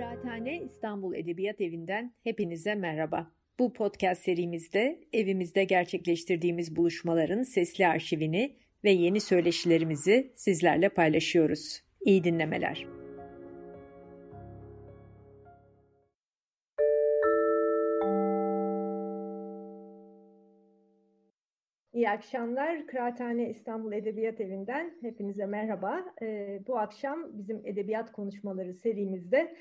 Kıraathane İstanbul Edebiyat Evi'nden hepinize merhaba. Bu podcast serimizde evimizde gerçekleştirdiğimiz buluşmaların sesli arşivini ve yeni söyleşilerimizi sizlerle paylaşıyoruz. İyi dinlemeler. İyi akşamlar. Kıraathane İstanbul Edebiyat Evi'nden hepinize merhaba. Ee, bu akşam bizim edebiyat konuşmaları serimizde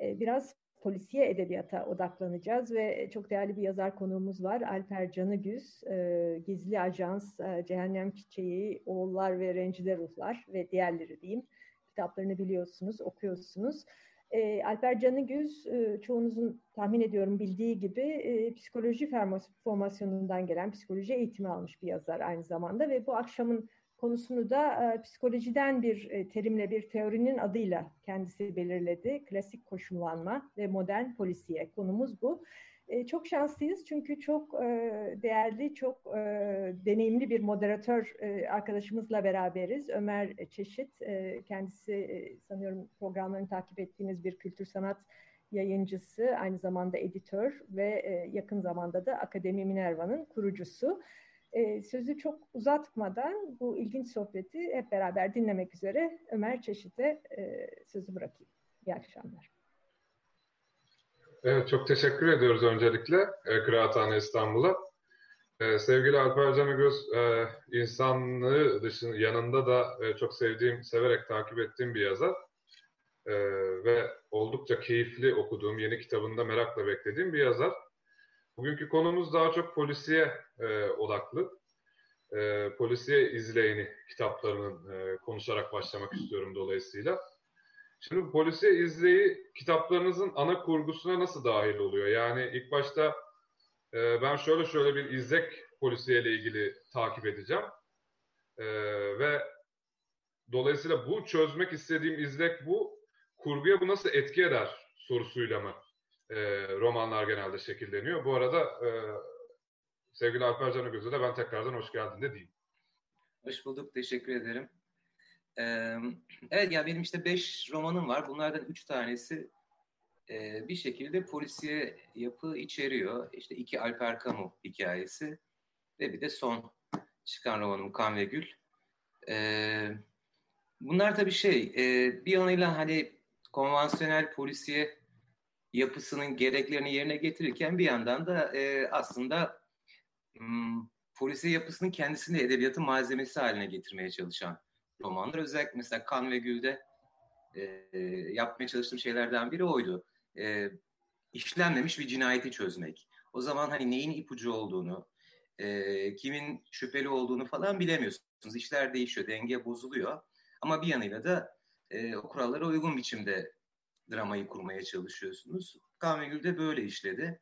biraz polisiye edebiyata odaklanacağız ve çok değerli bir yazar konuğumuz var. Alper Canıgüz, e, Gizli Ajans, e, Cehennem Çiçeği, Oğullar ve Rencide Ruhlar ve diğerleri diyeyim. Kitaplarını biliyorsunuz, okuyorsunuz. E, Alper Canıgüz e, çoğunuzun tahmin ediyorum bildiği gibi e, psikoloji formasyonundan gelen psikoloji eğitimi almış bir yazar aynı zamanda ve bu akşamın konusunu da e, psikolojiden bir e, terimle bir teorinin adıyla kendisi belirledi. Klasik koşullanma ve modern polisiye konumuz bu. E, çok şanslıyız çünkü çok e, değerli, çok e, deneyimli bir moderatör e, arkadaşımızla beraberiz. Ömer Çeşit, e, kendisi e, sanıyorum programlarını takip ettiğiniz bir kültür sanat yayıncısı, aynı zamanda editör ve e, yakın zamanda da Akademi Minerva'nın kurucusu. E, sözü çok uzatmadan bu ilginç sohbeti hep beraber dinlemek üzere Ömer Çeşit'e e, sözü bırakayım. İyi akşamlar. Evet, çok teşekkür ediyoruz öncelikle e, Kıraathane İstanbul'a. E, sevgili Alper Canıgöz, e, insanlığı dışında yanında da e, çok sevdiğim, severek takip ettiğim bir yazar. Ve oldukça keyifli okuduğum, yeni kitabında merakla beklediğim bir yazar. Bugünkü konumuz daha çok polisiye e, odaklı. E, polisiye izleyeni kitaplarının e, konuşarak başlamak istiyorum dolayısıyla. Şimdi polisiye izleyi kitaplarınızın ana kurgusuna nasıl dahil oluyor? Yani ilk başta e, ben şöyle şöyle bir izlek polisiye ile ilgili takip edeceğim. E, ve dolayısıyla bu çözmek istediğim izlek bu. Kurguya bu nasıl etki eder sorusuyla mı e, romanlar genelde şekilleniyor. Bu arada e, sevgili Alper Canıgöz'e de ben tekrardan hoş geldin de diyeyim. Hoş bulduk, teşekkür ederim. Ee, evet, yani benim işte beş romanım var. Bunlardan üç tanesi e, bir şekilde polisiye yapı içeriyor. İşte iki Alper Kamu hikayesi ve bir de son çıkan romanım Kan ve Gül. Ee, bunlar tabii şey, e, bir yanıyla hani konvansiyonel polisiye yapısının gereklerini yerine getirirken bir yandan da e, aslında m, polisiye yapısının kendisini edebiyatın malzemesi haline getirmeye çalışan romanlar. Özellikle mesela Kan ve Gül'de e, yapmaya çalıştığım şeylerden biri oydu. E, işlenmemiş bir cinayeti çözmek. O zaman hani neyin ipucu olduğunu, e, kimin şüpheli olduğunu falan bilemiyorsunuz. İşler değişiyor, denge bozuluyor. Ama bir yanıyla da e, o kurallara uygun biçimde dramayı kurmaya çalışıyorsunuz. Kan ve Gül de böyle işledi.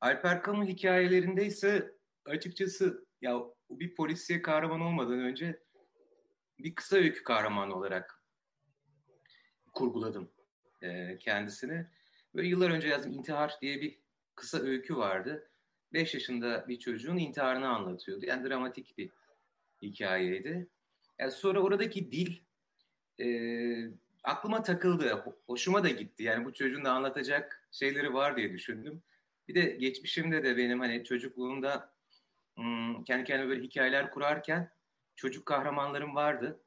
Alper Kamu hikayelerinde ise açıkçası ya bir polisiye kahraman olmadan önce bir kısa öykü kahramanı olarak kurguladım e, kendisini. Böyle yıllar önce yazdım İntihar diye bir kısa öykü vardı. Beş yaşında bir çocuğun intiharını anlatıyordu. Yani dramatik bir hikayeydi. Yani sonra oradaki dil e, aklıma takıldı. Hoşuma da gitti. Yani bu çocuğun da anlatacak şeyleri var diye düşündüm. Bir de geçmişimde de benim hani çocukluğumda hmm, kendi kendime böyle hikayeler kurarken çocuk kahramanlarım vardı.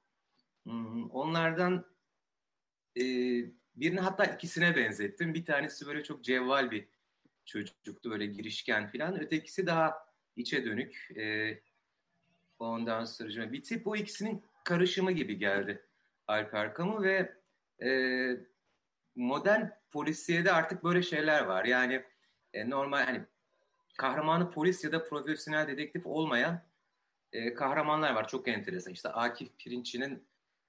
Hmm, onlardan e, birini hatta ikisine benzettim. Bir tanesi böyle çok cevval bir çocuktu böyle girişken falan. Ötekisi daha içe dönük. E, ondan sonra bir tip o ikisinin karışımı gibi geldi Alper Kamu ve e, modern polisiyede artık böyle şeyler var. Yani e, normal hani kahramanı polis ya da profesyonel dedektif olmayan e, kahramanlar var. Çok enteresan. İşte Akif Pirinççi'nin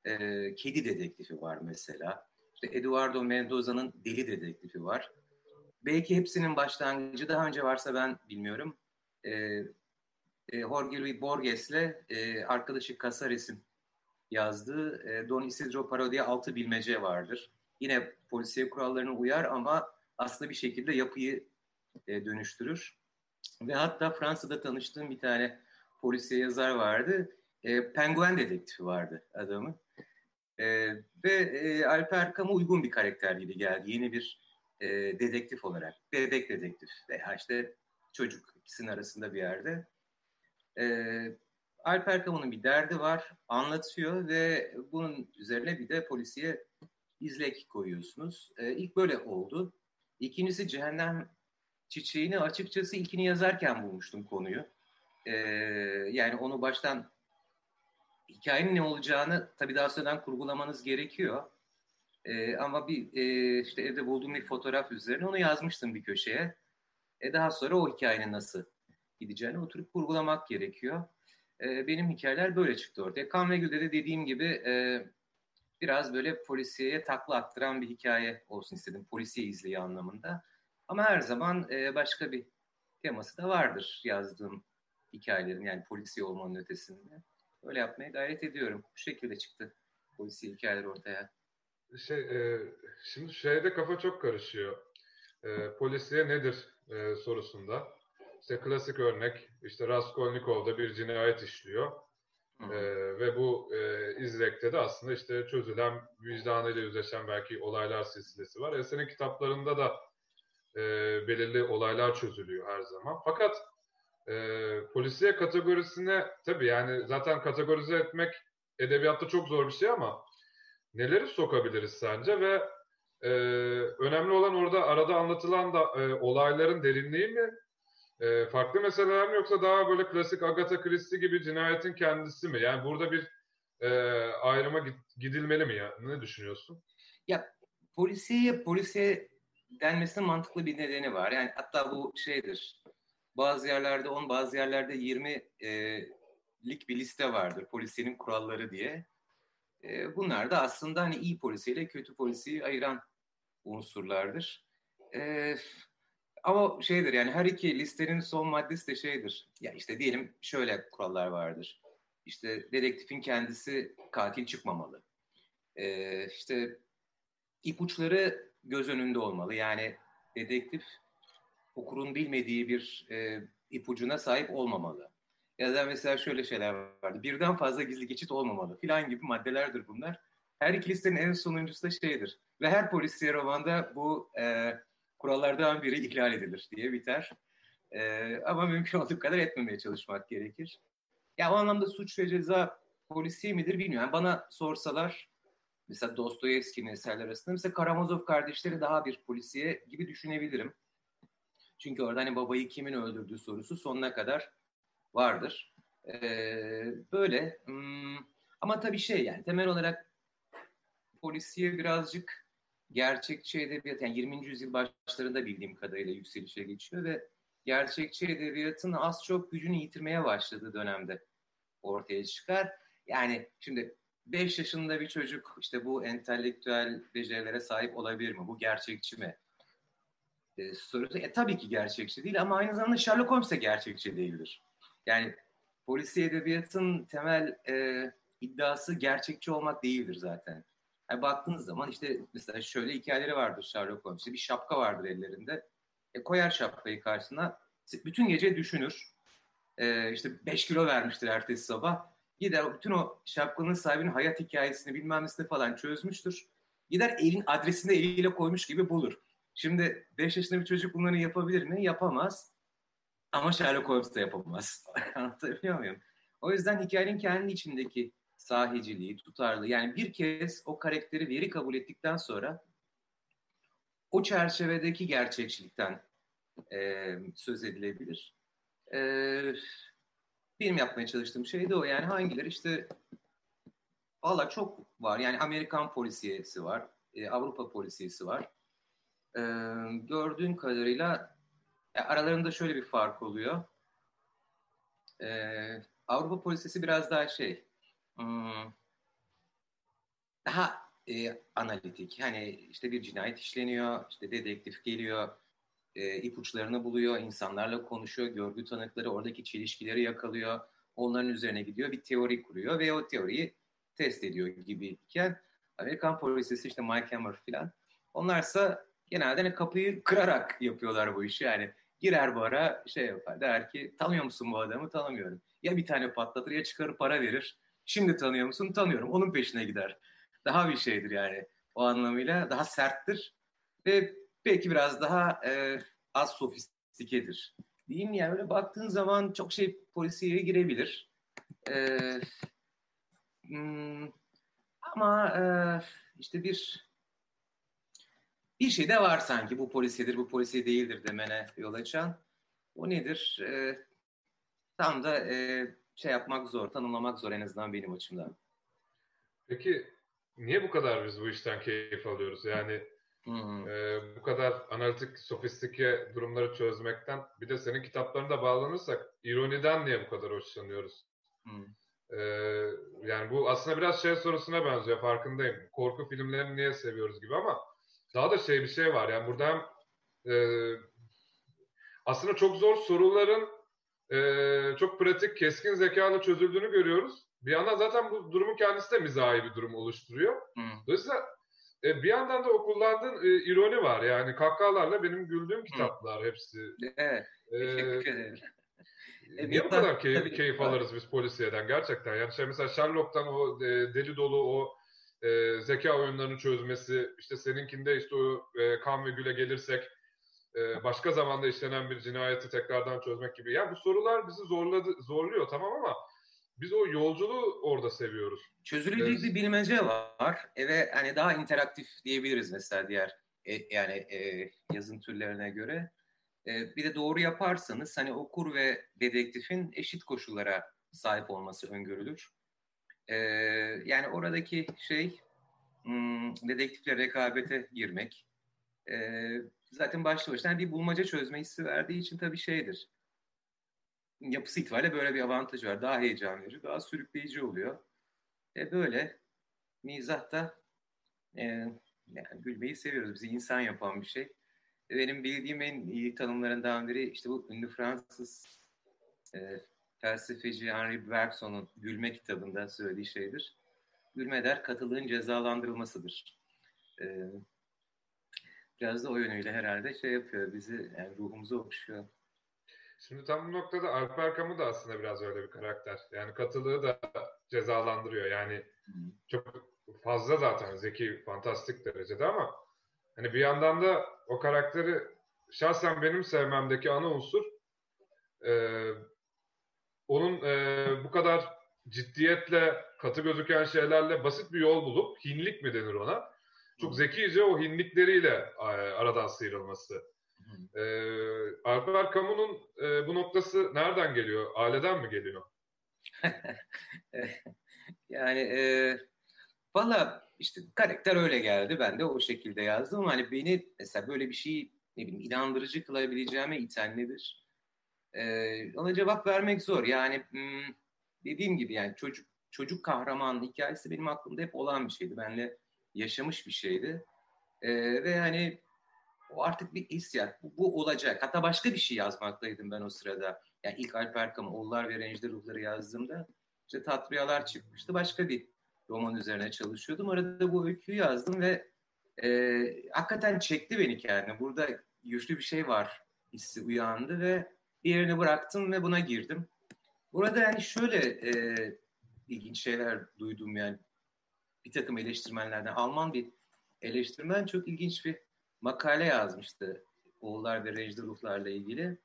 e, kedi dedektifi var mesela. İşte Eduardo Mendoza'nın deli dedektifi var. Belki hepsinin başlangıcı daha önce varsa ben bilmiyorum. E, e, Jorge Luis Borges'le e, arkadaşı Casares'in yazdığı e, Don Isidro Parodi'ye altı bilmece vardır. Yine polisiye kurallarına uyar ama aslında bir şekilde yapıyı e, dönüştürür. Ve hatta Fransa'da tanıştığım bir tane polisiye yazar vardı. E, Penguen dedektifi vardı adamın. E, ve e, Alper Kamu uygun bir karakter gibi geldi. Yeni bir e, dedektif olarak. Bebek dedektif veya işte çocuk ikisinin arasında bir yerde. E, Alper Kamu'nun bir derdi var, anlatıyor ve bunun üzerine bir de polisiye izlek koyuyorsunuz. E, ilk böyle oldu. İkincisi Cehennem Çiçeğini açıkçası ilkini yazarken bulmuştum konuyu. E, yani onu baştan hikayenin ne olacağını tabii daha sonradan kurgulamanız gerekiyor. E, ama bir e, işte evde bulduğum bir fotoğraf üzerine onu yazmıştım bir köşeye. E, daha sonra o hikayenin nasıl gideceğini oturup kurgulamak gerekiyor. E, benim hikayeler böyle çıktı ortaya. Kan ve Gül'de de dediğim gibi e, biraz böyle polisiye takla attıran bir hikaye olsun istedim. Polisiye izleyi anlamında. Ama her zaman e, başka bir teması da vardır yazdığım hikayelerin yani polisiye olmanın ötesinde. Öyle yapmaya gayret ediyorum. Bu şekilde çıktı polisiye hikayeler ortaya. Şey, e, şimdi şeyde kafa çok karışıyor. E, polisiye nedir e, sorusunda. İşte klasik örnek, işte Raskolnikov'da bir cinayet işliyor. E, ve bu e, izlekte de aslında işte çözülen, vicdanıyla yüzleşen belki olaylar silsilesi var. E, senin kitaplarında da e, belirli olaylar çözülüyor her zaman. Fakat e, polisiye kategorisine tabii yani zaten kategorize etmek edebiyatta çok zor bir şey ama neleri sokabiliriz sence ve e, önemli olan orada arada anlatılan da e, olayların derinliği mi? E, farklı meseleler mi yoksa daha böyle klasik Agatha Christie gibi cinayetin kendisi mi? Yani burada bir e, ayrıma gidilmeli mi ya? Ne düşünüyorsun? Ya polisiye polisiye denmesinin mantıklı bir nedeni var. Yani hatta bu şeydir. Bazı yerlerde 10, bazı yerlerde 20 e, lik bir liste vardır. Polisiyenin kuralları diye. E, bunlar da aslında hani iyi polisiyle kötü polisiyi ayıran unsurlardır. E, ama şeydir yani her iki listenin son maddesi de şeydir. Ya işte diyelim şöyle kurallar vardır. İşte dedektifin kendisi katil çıkmamalı. E, işte ipuçları göz önünde olmalı. Yani dedektif okurun bilmediği bir e, ipucuna sahip olmamalı. Ya da mesela şöyle şeyler vardı. Birden fazla gizli geçit olmamalı filan gibi maddelerdir bunlar. Her iki listenin en sonuncusu da şeydir. Ve her polisiye romanda bu e, kurallardan biri ihlal edilir diye biter. E, ama mümkün olduğu kadar etmemeye çalışmak gerekir. Ya o anlamda suç ve ceza polisiye midir bilmiyorum. Yani bana sorsalar mesela Dostoyevski'nin eserler arasında mesela Karamazov kardeşleri daha bir polisiye gibi düşünebilirim. Çünkü orada hani babayı kimin öldürdüğü sorusu sonuna kadar vardır. Ee, böyle. Hmm, ama tabii şey yani temel olarak polisiye birazcık gerçekçi edebiyat yani 20. yüzyıl başlarında bildiğim kadarıyla yükselişe geçiyor ve gerçekçi edebiyatın az çok gücünü yitirmeye başladığı dönemde ortaya çıkar. Yani şimdi 5 yaşında bir çocuk işte bu entelektüel becerilere sahip olabilir mi? Bu gerçekçi mi? E, sorusu e, tabii ki gerçekçi değil ama aynı zamanda Sherlock Holmes de gerçekçi değildir. Yani polisi edebiyatın temel e, iddiası gerçekçi olmak değildir zaten. Yani baktığınız zaman işte mesela şöyle hikayeleri vardır Sherlock Holmes'te. Bir şapka vardır ellerinde. E, koyar şapkayı karşısına. Bütün gece düşünür. E, işte 5 kilo vermiştir ertesi sabah. Gider bütün o şapkanın sahibinin hayat hikayesini bilmem nesini falan çözmüştür. Gider elin adresini eliyle koymuş gibi bulur. Şimdi 5 yaşında bir çocuk bunları yapabilir mi? Yapamaz. Ama Sherlock Holmes de yapamaz. Anlatabiliyor muyum? O yüzden hikayenin kendi içindeki sahiciliği, tutarlı. Yani bir kez o karakteri veri kabul ettikten sonra o çerçevedeki gerçekçilikten e, söz edilebilir. E, benim yapmaya çalıştığım şey de o. Yani hangileri işte valla çok var. Yani Amerikan polisiyesi var. E, Avrupa polisiyesi var. E, gördüğüm kadarıyla ya aralarında şöyle bir fark oluyor. E, Avrupa polisiyesi biraz daha şey daha e, analitik. Hani işte bir cinayet işleniyor, işte dedektif geliyor, e, ipuçlarını buluyor, insanlarla konuşuyor, görgü tanıkları oradaki çelişkileri yakalıyor, onların üzerine gidiyor, bir teori kuruyor ve o teoriyi test ediyor gibiyken Amerikan polisi işte Mike Hammer filan onlarsa genelde hani kapıyı kırarak yapıyorlar bu işi. Yani girer bara şey yapar der ki tanıyor musun bu adamı? Tanımıyorum. Ya bir tane patlatır ya çıkarır para verir şimdi tanıyor musun tanıyorum onun peşine gider daha bir şeydir yani o anlamıyla daha serttir ve belki biraz daha e, az sofistikedir. Diyeyim yani öyle baktığın zaman çok şey polisiye girebilir. E, hmm, ama e, işte bir bir şey de var sanki bu polisiyedir, bu polisiye değildir demene yol açan. O nedir? E, tam da e, şey yapmak zor, tanımlamak zor en azından benim açımdan. Peki niye bu kadar biz bu işten keyif alıyoruz? Yani hmm. e, bu kadar analitik, sofistike durumları çözmekten bir de senin kitaplarına bağlanırsak ironiden niye bu kadar hoşlanıyoruz? Hmm. E, yani bu aslında biraz şey sorusuna benziyor farkındayım. Korku filmlerini niye seviyoruz gibi ama daha da şey bir şey var. Yani burada hem e, aslında çok zor soruların e, çok pratik, keskin zekalı çözüldüğünü görüyoruz. Bir yandan zaten bu durumun kendisi de mizahi bir durum oluşturuyor. Hmm. Dolayısıyla e, bir yandan da o kullandığın e, ironi var. Yani kahkahalarla benim güldüğüm kitaplar hmm. hepsi. Evet. E, teşekkür ederim. E, niye bu kadar keyif, tabii, keyif alırız biz polisiyeden gerçekten? Yani şey mesela Sherlock'tan o e, deli dolu o e, zeka oyunlarını çözmesi, işte seninkinde işte o e, kan ve güle gelirsek e, başka zamanda işlenen bir cinayeti tekrardan çözmek gibi. Yani bu sorular bizi zorladı, zorluyor tamam ama biz o yolculuğu orada seviyoruz. Çözülecek bir bilmece var ve hani daha interaktif diyebiliriz mesela diğer e, yani e, yazın türlerine göre. Bir de doğru yaparsanız hani okur ve dedektifin eşit koşullara sahip olması öngörülür. Yani oradaki şey hmm, dedektifle rekabete girmek. Zaten başlı başına bir bulmaca çözme hissi verdiği için tabii şeydir. Yapısı itibariyle böyle bir avantajı var. Daha heyecan verici, daha sürükleyici oluyor. E böyle mizah da e, yani gülmeyi seviyoruz. Bizi insan yapan bir şey. Benim bildiğim en iyi tanımlarından biri işte bu ünlü Fransız e, felsefeci Henri Bergson'un Gülme kitabında söylediği şeydir. Gülme der katılığın cezalandırılmasıdır. E, biraz da o yönüyle herhalde şey yapıyor, bizi yani ruhumuzu okşuyor. Şimdi tam bu noktada Alper Camus da aslında biraz öyle bir karakter. Yani katılığı da cezalandırıyor. Yani çok fazla zaten zeki, fantastik derecede ama hani bir yandan da o karakteri şahsen benim sevmemdeki ana unsur e, onun e, bu kadar ciddiyetle, katı gözüken şeylerle basit bir yol bulup, hinlik mi denir ona? Çok zekice o hinlikleriyle e, aradan sıyrılması. E, Alper Camus'un e, bu noktası nereden geliyor? Aileden mi geliyor? yani e, valla işte karakter öyle geldi. Ben de o şekilde yazdım. Hani beni mesela böyle bir şey ne bileyim inandırıcı kılabileceğime iten nedir? Ee, ona cevap vermek zor. Yani hmm, dediğim gibi yani çocuk çocuk kahraman hikayesi benim aklımda hep olan bir şeydi. Benle yaşamış bir şeydi. Ee, ve yani o artık bir hissiyat. Bu, bu olacak. Hatta başka bir şey yazmaktaydım ben o sırada. Yani ilk Alper Camus, Oğullar ve Rencide Ruhları yazdığımda işte Tatriyalar çıkmıştı. Başka bir roman üzerine çalışıyordum. Arada bu öyküyü yazdım ve e, hakikaten çekti beni kendine. Burada güçlü bir şey var hissi uyandı ve diğerini bıraktım ve buna girdim. Burada yani şöyle e, ilginç şeyler duydum yani bir takım eleştirmenlerden. Alman bir eleştirmen çok ilginç bir makale yazmıştı. Oğullar ve Rencide Ruhlarla ilgili.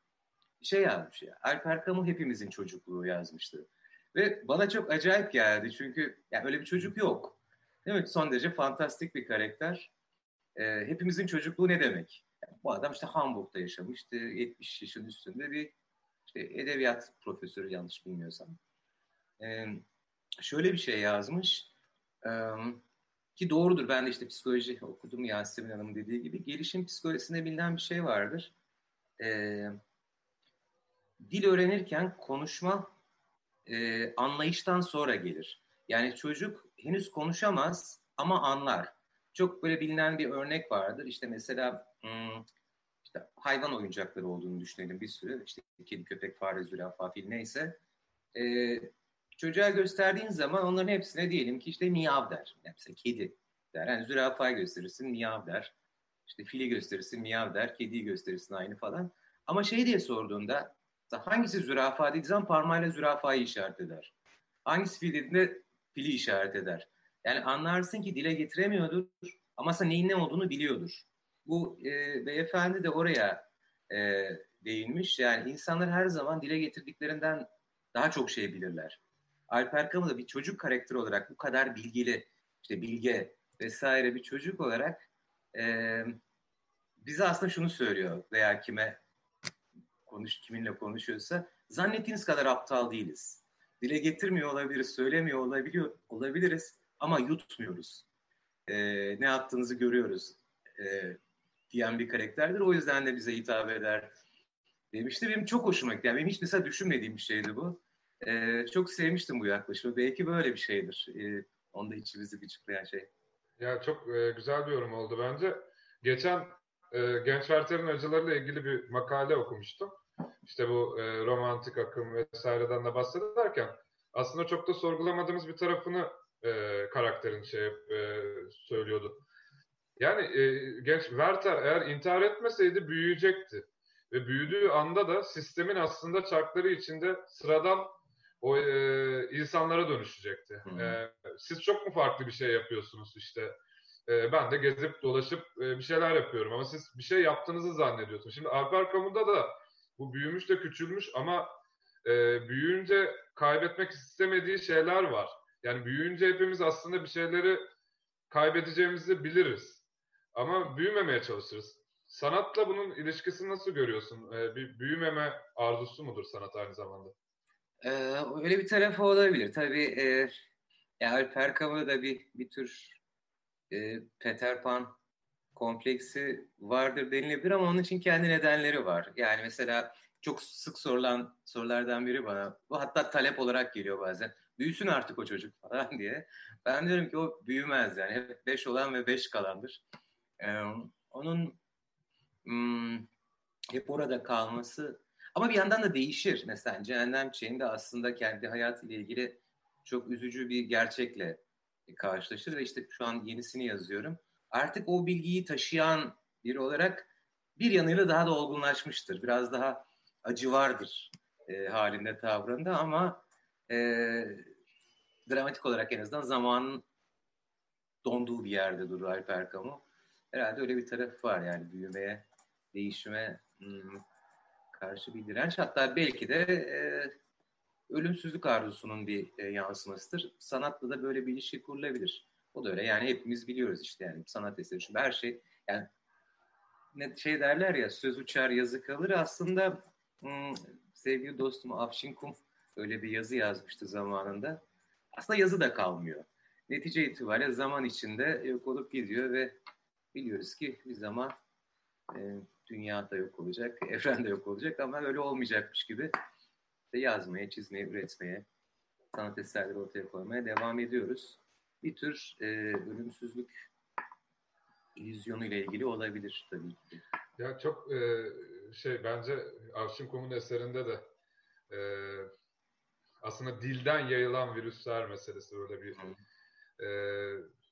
Şey yazmış ya. Alper Camus hepimizin çocukluğu yazmıştı. Ve bana çok acayip geldi çünkü yani öyle bir çocuk yok. Değil mi? Son derece fantastik bir karakter. Ee, hepimizin çocukluğu ne demek? Yani bu adam işte Hamburg'da yaşamıştı. 70 yaşın üstünde bir işte edebiyat profesörü yanlış bilmiyorsam. Ee, şöyle bir şey yazmış. Ki doğrudur. Ben de işte psikoloji okudum Yasemin Hanım dediği gibi. Gelişim psikolojisinde bilinen bir şey vardır. Ee, dil öğrenirken konuşma e, anlayıştan sonra gelir. Yani çocuk henüz konuşamaz ama anlar. Çok böyle bilinen bir örnek vardır. İşte mesela hmm, işte hayvan oyuncakları olduğunu düşünelim bir sürü. İşte kedi, köpek, fare, zürafa, fil neyse. Ee, çocuğa gösterdiğin zaman onların hepsine diyelim ki işte miyav der. Yani kedi der. Yani zürafa gösterirsin miyav der. İşte fili gösterirsin miyav der. Kediyi gösterirsin aynı falan. Ama şey diye sorduğunda hangisi zürafa dediği zaman parmağıyla zürafayı işaret eder. Hangisi fil dediğinde fili işaret eder. Yani anlarsın ki dile getiremiyordur ama aslında neyin ne olduğunu biliyordur. Bu e, beyefendi de oraya e, değinmiş. Yani insanlar her zaman dile getirdiklerinden daha çok şey bilirler. Alper Kamu da bir çocuk karakteri olarak bu kadar bilgili, işte bilge vesaire bir çocuk olarak e, bize aslında şunu söylüyor veya kime konuş kiminle konuşuyorsa zannettiğiniz kadar aptal değiliz. Dile getirmiyor olabiliriz, söylemiyor olabiliyor olabiliriz ama yutmuyoruz. E, ne yaptığınızı görüyoruz e, diyen bir karakterdir. O yüzden de bize hitap eder demişti. Benim çok hoşuma gitti. Yani benim hiç mesela düşünmediğim bir şeydi bu. E, çok sevmiştim bu yaklaşımı. Belki böyle bir şeydir. E, onda içimizi gıcıklayan şey. Ya çok e, güzel bir yorum oldu bence. Geçen e, Genç Werther'in acılarıyla ilgili bir makale okumuştum. İşte bu e, romantik akım vesaireden de bahsederken aslında çok da sorgulamadığımız bir tarafını e, karakterin şey e, söylüyordu. Yani e, genç Werther eğer intihar etmeseydi büyüyecekti. Ve büyüdüğü anda da sistemin aslında çarkları içinde sıradan o e, insanlara dönüşecekti. E, siz çok mu farklı bir şey yapıyorsunuz işte? E, ben de gezip dolaşıp e, bir şeyler yapıyorum ama siz bir şey yaptığınızı zannediyorsunuz. Şimdi Alper Kamu'da da bu büyümüş de küçülmüş ama e, büyüyünce kaybetmek istemediği şeyler var. Yani büyüyünce hepimiz aslında bir şeyleri kaybedeceğimizi biliriz. Ama büyümemeye çalışırız. Sanatla bunun ilişkisini nasıl görüyorsun? Ee, bir büyümeme arzusu mudur sanat aynı zamanda? Ee, öyle bir tarafı olabilir. Tabii e, ya Alper Camus'da da bir, bir tür e, Peter Pan kompleksi vardır denilebilir ama onun için kendi nedenleri var. Yani mesela çok sık sorulan sorulardan biri bana. Bu hatta talep olarak geliyor bazen. Büyüsün artık o çocuk falan diye. Ben diyorum ki o büyümez yani. Hep beş olan ve beş kalandır. Ee, onun hmm, hep orada kalması ama bir yandan da değişir. Mesela Cehennem Çiçeği'nde aslında kendi hayatıyla ilgili çok üzücü bir gerçekle karşılaşır ve işte şu an yenisini yazıyorum. Artık o bilgiyi taşıyan biri olarak bir yanıyla daha da olgunlaşmıştır. Biraz daha acı vardır e, halinde tavrında ama e, dramatik olarak en azından zamanın donduğu bir yerde durur Alper Camus. Herhalde öyle bir tarafı var yani büyümeye, değişime hmm, karşı bir direnç. Hatta belki de e, ölümsüzlük arzusunun bir e, yansımasıdır. Sanatla da böyle bir ilişki kurulabilir. O da öyle yani hepimiz biliyoruz işte yani sanat eseri. Çünkü her şey yani ne şey derler ya söz uçar yazı kalır aslında hmm, sevgili dostum Afşin Kum öyle bir yazı yazmıştı zamanında. Aslında yazı da kalmıyor. Netice itibariyle zaman içinde yok olup gidiyor ve biliyoruz ki bir zaman e, dünya da yok olacak, evren de yok olacak ama öyle olmayacakmış gibi de yazmaya, çizmeye, üretmeye, sanat eserleri ortaya koymaya devam ediyoruz. Bir tür e, ölümsüzlük illüzyonu ile ilgili olabilir tabii ki. Ya çok e, şey bence Avşin Kum'un eserinde de e, aslında dilden yayılan virüsler meselesi böyle bir e,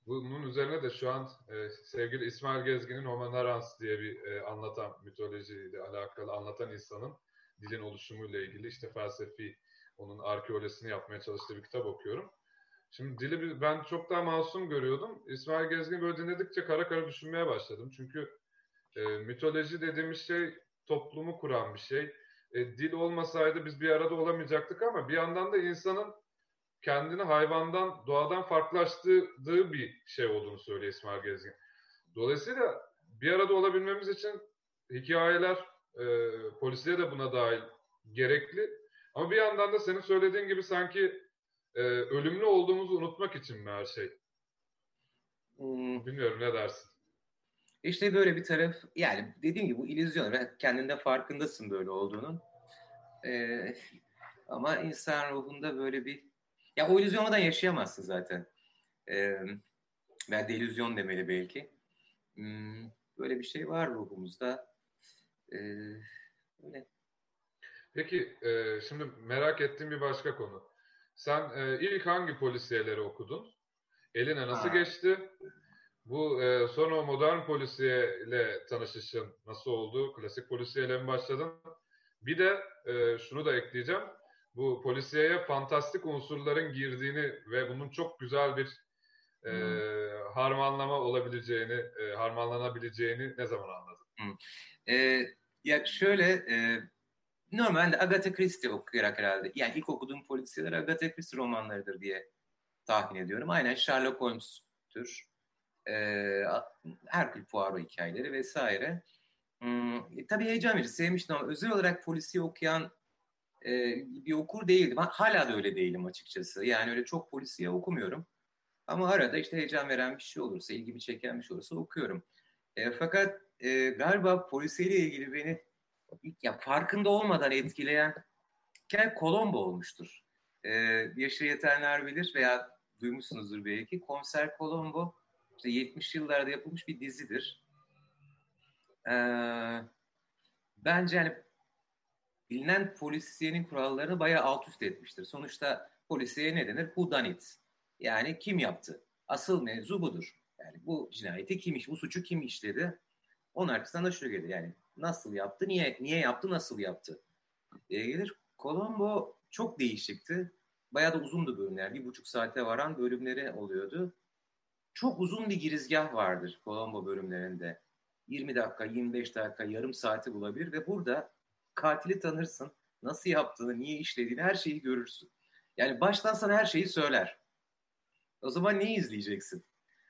bunun üzerine de şu an e, sevgili İsmail Gezgin'in Homo Narans diye bir e, anlatan mitolojiyle alakalı anlatan insanın dilin oluşumuyla ilgili işte felsefi onun arkeolojisini yapmaya çalıştığı bir kitap okuyorum. Şimdi dili ben çok daha masum görüyordum. İsmail Gezgin böyle dinledikçe kara kara düşünmeye başladım. Çünkü e, mitoloji dediğimiz şey toplumu kuran bir şey. E, dil olmasaydı biz bir arada olamayacaktık ama bir yandan da insanın kendini hayvandan, doğadan farklılaştırdığı bir şey olduğunu söylüyor İsmail Gezgin. Dolayısıyla bir arada olabilmemiz için hikayeler, e, polisiye de buna dahil gerekli. Ama bir yandan da senin söylediğin gibi sanki e, ölümlü olduğumuzu unutmak için mi her şey? Hmm. Bilmiyorum ne dersin? İşte böyle bir taraf yani dediğim gibi bu illüzyon. Kendinde farkındasın böyle olduğunun. Ee, ama insan ruhunda böyle bir ya o illüzyondan yaşayamazsın zaten. Ee, veya delüzyon demeli belki. Hmm, böyle bir şey var ruhumuzda. Ee, öyle. Peki e, şimdi merak ettiğim bir başka konu. Sen e, ilk hangi polisiyeleri okudun? Eline nasıl ha. geçti? Bu e, sonra modern polisiyeyle tanışışın nasıl oldu? Klasik polisiyeyle mi başladın? Bir de e, şunu da ekleyeceğim. Bu polisiyeye fantastik unsurların girdiğini ve bunun çok güzel bir e, harmanlama olabileceğini, e, harmanlanabileceğini ne zaman anladın? E, ya şöyle, e, normalde Agatha Christie okuyarak herhalde, yani ilk okuduğum polisiyeler Agatha Christie romanlarıdır diye tahmin ediyorum. Aynen Sherlock Holmes'tür. E, Hercule Poirot hikayeleri vesaire. Hmm, e, tabii heyecan verici, sevmiştim ama özel olarak polisiye okuyan e, bir okur değildim. Hala da öyle değilim açıkçası. Yani öyle çok polisiye okumuyorum. Ama arada işte heyecan veren bir şey olursa, ilgimi çeken bir şey olursa okuyorum. E, fakat e, galiba polisiyle ilgili beni ya farkında olmadan etkileyen hikaye Colombo olmuştur. E, yaşı yetenler bilir veya duymuşsunuzdur belki. Komiser Colombo işte 70 yıllarda yapılmış bir dizidir. E, bence yani bilinen polisiyenin kurallarını bayağı alt üst etmiştir. Sonuçta polisiye ne denir? Who done it? Yani kim yaptı? Asıl mevzu budur. Yani bu cinayeti kim iş, bu suçu kim işledi? Onun arkasından da şu gelir. Yani nasıl yaptı, niye niye yaptı, nasıl yaptı? diye gelir. Colombo çok değişikti. Bayağı da uzundu bölümler. Bir buçuk saate varan bölümleri oluyordu. Çok uzun bir girizgah vardır Colombo bölümlerinde. 20 dakika, 25 dakika, yarım saati bulabilir ve burada katili tanırsın. Nasıl yaptığını, niye işlediğini her şeyi görürsün. Yani baştan sana her şeyi söyler. O zaman neyi izleyeceksin?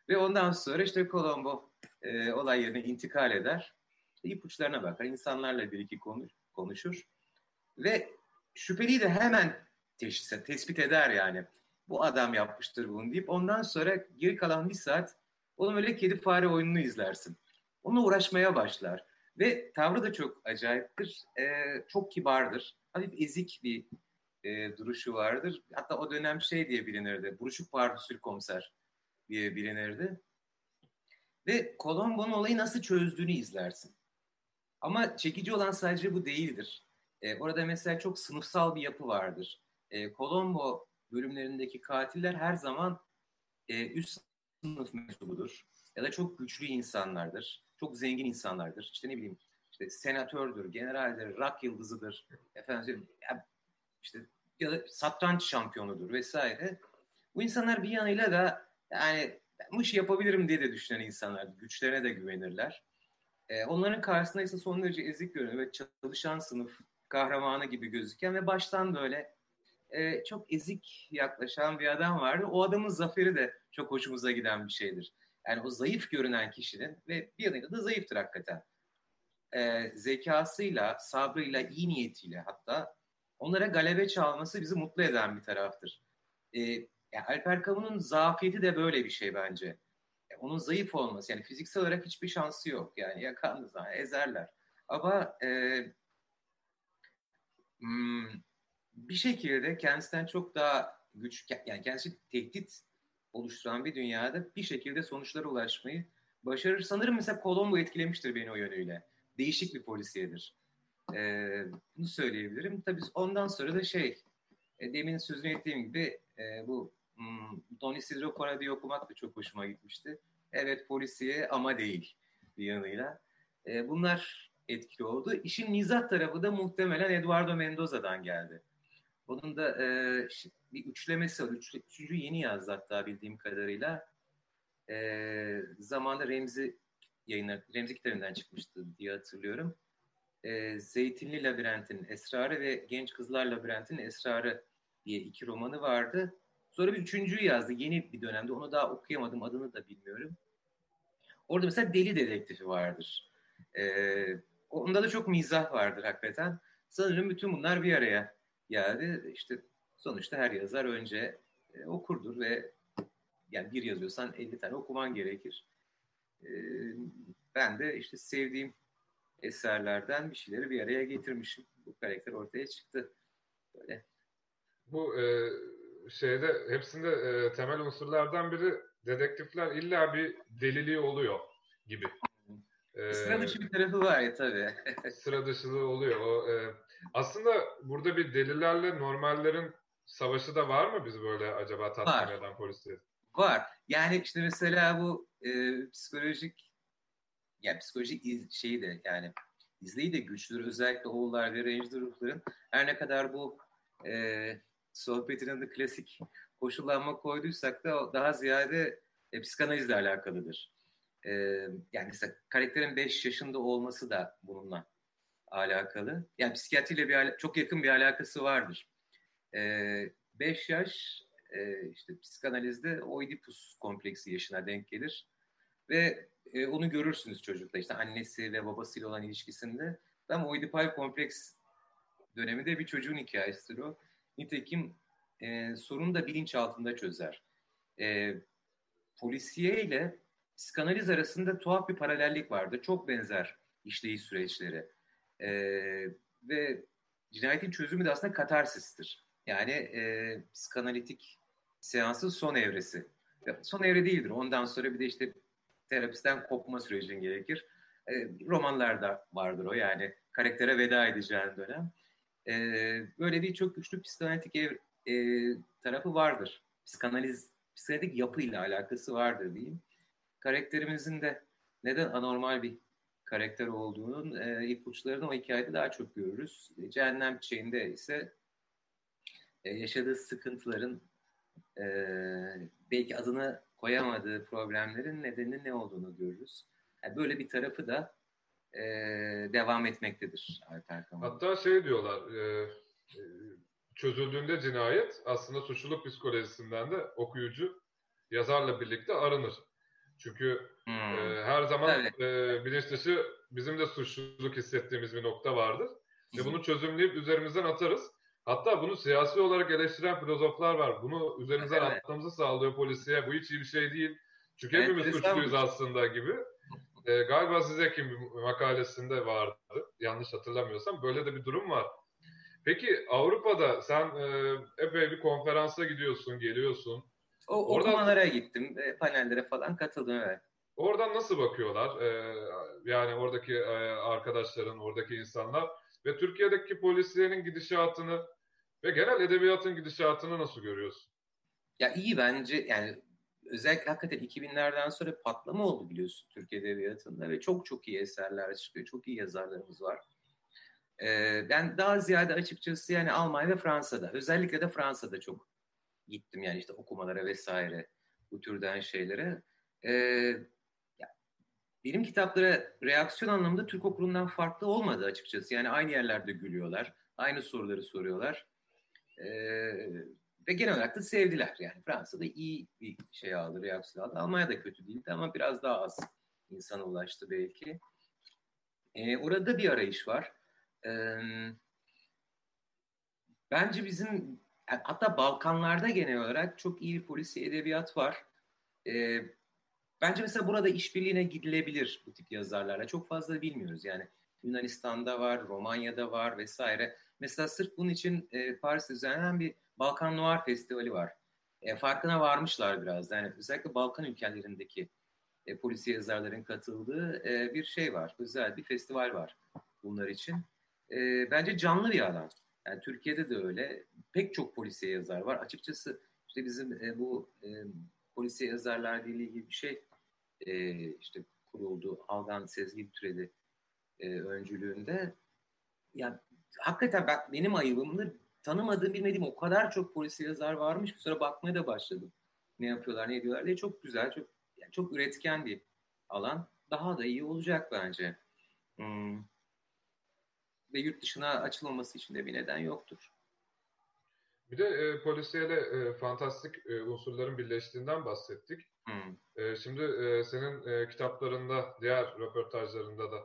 Ve ondan sonra işte Colombo e, olay yerine intikal eder. İşte ipuçlarına bakar. insanlarla bir iki konuş, konuşur. Ve şüpheliyi de hemen teşhis, tespit eder yani. Bu adam yapmıştır bunu deyip ondan sonra geri kalan bir saat onun öyle kedi fare oyununu izlersin. Onunla uğraşmaya başlar. Ve tavrı da çok acayiptir. E, çok kibardır. Hafif ezik bir e, duruşu vardır. Hatta o dönem şey diye bilinirdi. Buruşuk pardüsül komiser diye bilinirdi. Ve Colombo'nun olayı nasıl çözdüğünü izlersin. Ama çekici olan sadece bu değildir. E, orada mesela çok sınıfsal bir yapı vardır. E, Colombo bölümlerindeki katiller her zaman e, üst sınıf mensubudur. Ya da çok güçlü insanlardır. Çok zengin insanlardır. İşte ne bileyim işte senatördür, generaldir, rock yıldızıdır. Efendim işte ya da satranç şampiyonudur vesaire. Bu insanlar bir yanıyla da yani bu işi yapabilirim diye de düşünen insanlar. Güçlerine de güvenirler. Ee, onların karşısında ise son derece ezik görünüyor ve çalışan sınıf kahramanı gibi gözüken ve baştan böyle e, çok ezik yaklaşan bir adam vardı. O adamın zaferi de çok hoşumuza giden bir şeydir. Yani o zayıf görünen kişinin ve bir yanıyla da zayıftır hakikaten. E, zekasıyla, sabrıyla, iyi niyetiyle hatta onlara galebe çalması bizi mutlu eden bir taraftır. E, yani Alper Kamun'un zafiyeti de böyle bir şey bence. Yani onun zayıf olması, yani fiziksel olarak hiçbir şansı yok. Yani yakanlı zaman ezerler. Ama e, hmm, bir şekilde kendisinden çok daha güç, yani kendisi tehdit oluşturan bir dünyada bir şekilde sonuçlara ulaşmayı başarır. Sanırım mesela Colombo etkilemiştir beni o yönüyle. Değişik bir polisiyedir. Ee, bunu söyleyebilirim. Tabii ondan sonra da şey, e, demin sözünü ettiğim gibi e, bu hmm, Don Isidro Paradis okumak da çok hoşuma gitmişti. Evet polisiye ama değil bir yanıyla. E, bunlar etkili oldu. İşin mizah tarafı da muhtemelen Eduardo Mendoza'dan geldi. Onun da e, bir üçlemesi var. Üç, üçüncü yeni yazdı hatta bildiğim kadarıyla. E, zamanda Remzi yayınlar, Remzi kitabından çıkmıştı diye hatırlıyorum. E, Zeytinli Labirent'in Esrarı ve Genç Kızlar Labirent'in Esrarı diye iki romanı vardı. Sonra bir üçüncüyü yazdı yeni bir dönemde. Onu daha okuyamadım, adını da bilmiyorum. Orada mesela Deli Dedektifi vardır. Ee, onda da çok mizah vardır hakikaten. Sanırım bütün bunlar bir araya geldi. İşte sonuçta her yazar önce e, okurdur ve yani bir yazıyorsan 50 tane okuman gerekir. E, ben de işte sevdiğim eserlerden bir şeyleri bir araya getirmişim. Bu karakter ortaya çıktı. Böyle. Bu e, şeyde hepsinde e, temel unsurlardan biri dedektifler illa bir deliliği oluyor gibi. Ee, sıra dışı bir tarafı var ya tabii. sıra dışılığı oluyor. O, e, aslında burada bir delilerle normallerin savaşı da var mı bizi böyle acaba tatmin eden polisleri? Var. Yani işte mesela bu e, psikolojik yani psikolojik iz, şeyi de yani izleyi de güçlüdür. Özellikle oğullar ve ranger ruhların her ne kadar bu e, sohbetin adı klasik koşullanma koyduysak da daha ziyade e, psikanalizle alakalıdır. E, yani mesela karakterin 5 yaşında olması da bununla alakalı. Yani psikiyatriyle bir çok yakın bir alakası vardır. 5 e, yaş e, işte psikanalizde Oedipus kompleksi yaşına denk gelir. Ve e, onu görürsünüz çocukta işte annesi ve babasıyla olan ilişkisinde. Tam Oedipal kompleks döneminde bir çocuğun hikayesidir o. Nitekim e, sorunu da bilinç altında çözer. E, polisiye ile psikanaliz arasında tuhaf bir paralellik vardır. Çok benzer işleyiş süreçleri. E, ve cinayetin çözümü de aslında katarsistir. Yani e, psikanalitik seansın son evresi. Son evre değildir. Ondan sonra bir de işte terapisten kopma sürecin gerekir. E, romanlarda vardır o yani karaktere veda edeceğin dönem. E, böyle bir çok güçlü psikanalitik ev, e, tarafı vardır. Psikanaliz, psikanalitik yapıyla alakası vardır diyeyim. Karakterimizin de neden anormal bir karakter olduğunun e, ipuçlarını o hikayede daha çok görürüz. Cehennem çiçeğinde ise e, yaşadığı sıkıntıların e, belki adını koyamadığı problemlerin nedeni ne olduğunu görürüz. Yani böyle bir tarafı da e, devam etmektedir. Hatta şey diyorlar, e, e, çözüldüğünde cinayet aslında suçluluk psikolojisinden de okuyucu yazarla birlikte arınır. Çünkü hmm. e, her zaman evet. e, bilinç dışı bizim de suçluluk hissettiğimiz bir nokta vardır. Ve bunu çözümleyip üzerimizden atarız. Hatta bunu siyasi olarak eleştiren filozoflar var. Bunu üzerimizden evet. atmamızı sağlıyor polisiye. Bu hiç iyi bir şey değil. Çünkü evet, hepimiz suçluyuz aslında gibi. Ee, galiba size kim bir makalesinde vardı. Yanlış hatırlamıyorsam. Böyle de bir durum var. Peki Avrupa'da sen e, epey bir konferansa gidiyorsun, geliyorsun. O Oradan, okumalara gittim, e, panellere falan katıldım evet. Oradan nasıl bakıyorlar? Ee, yani oradaki e, arkadaşların, oradaki insanlar ve Türkiye'deki polislerin gidişatını ve genel edebiyatın gidişatını nasıl görüyorsun? Ya iyi bence yani özellikle hakikaten 2000'lerden sonra patlama oldu biliyorsun Türkiye Edebiyatı'nda ve çok çok iyi eserler çıkıyor. Çok iyi yazarlarımız var. Ee, ben daha ziyade açıkçası yani Almanya ve Fransa'da özellikle de Fransa'da çok gittim yani işte okumalara vesaire bu türden şeylere. Ee, benim kitaplara reaksiyon anlamında Türk okulundan farklı olmadı açıkçası. Yani aynı yerlerde gülüyorlar, aynı soruları soruyorlar. E, ve genel olarak da sevdiler. Yani Fransa'da iyi bir şey aldı, reaksiyon aldı. Almanya da kötü değildi ama biraz daha az insana ulaştı belki. E, orada bir arayış var. E, bence bizim hatta Balkanlarda genel olarak çok iyi polisi edebiyat var. E, bence mesela burada işbirliğine gidilebilir bu tip yazarlarla. Çok fazla bilmiyoruz yani. Yunanistan'da var, Romanya'da var vesaire. Mesela sırf bunun için e, Paris'te düzenlenen bir Balkan Noir Festivali var. E, farkına varmışlar biraz. Yani özellikle Balkan ülkelerindeki e, polisiye yazarların katıldığı e, bir şey var. Özel bir festival var bunlar için. E, bence canlı bir alan. Yani Türkiye'de de öyle. Pek çok polisiye yazar var. Açıkçası işte bizim e, bu e, polisiye yazarlar ile ilgili bir şey e, işte kuruldu. Algan Sezgin Türeli e, öncülüğünde. Yani hakikaten ben, benim ayıbımdır. Tanımadığım, bilmediğim o kadar çok polisi yazar varmış ki sonra bakmaya da başladım. Ne yapıyorlar, ne ediyorlar diye. Çok güzel, çok yani çok üretken bir alan. Daha da iyi olacak bence. Hmm. Ve yurt dışına açılmaması için de bir neden yoktur. Bir de e, polisiyeyle e, fantastik e, unsurların birleştiğinden bahsettik. Hmm. E, şimdi e, senin e, kitaplarında, diğer röportajlarında da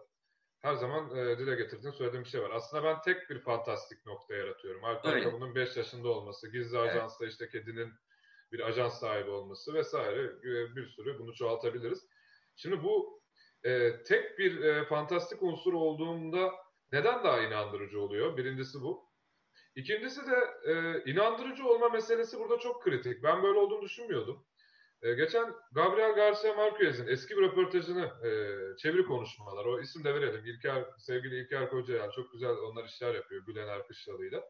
her zaman e, dile getirdiğin söylediğim bir şey var. Aslında ben tek bir fantastik nokta yaratıyorum. Alper Kamun'un 5 yaşında olması, gizli evet. ajansta işte kedinin bir ajans sahibi olması vesaire e, bir sürü bunu çoğaltabiliriz. Şimdi bu e, tek bir e, fantastik unsur olduğunda neden daha inandırıcı oluyor? Birincisi bu. İkincisi de e, inandırıcı olma meselesi burada çok kritik. Ben böyle olduğunu düşünmüyordum. E, geçen Gabriel Garcia Marquez'in eski bir röportajını e, çeviri konuşmalar, o isim de verelim. İlker, sevgili İlker Kocayel çok güzel onlar işler yapıyor Gülen Erkışlalı'yla.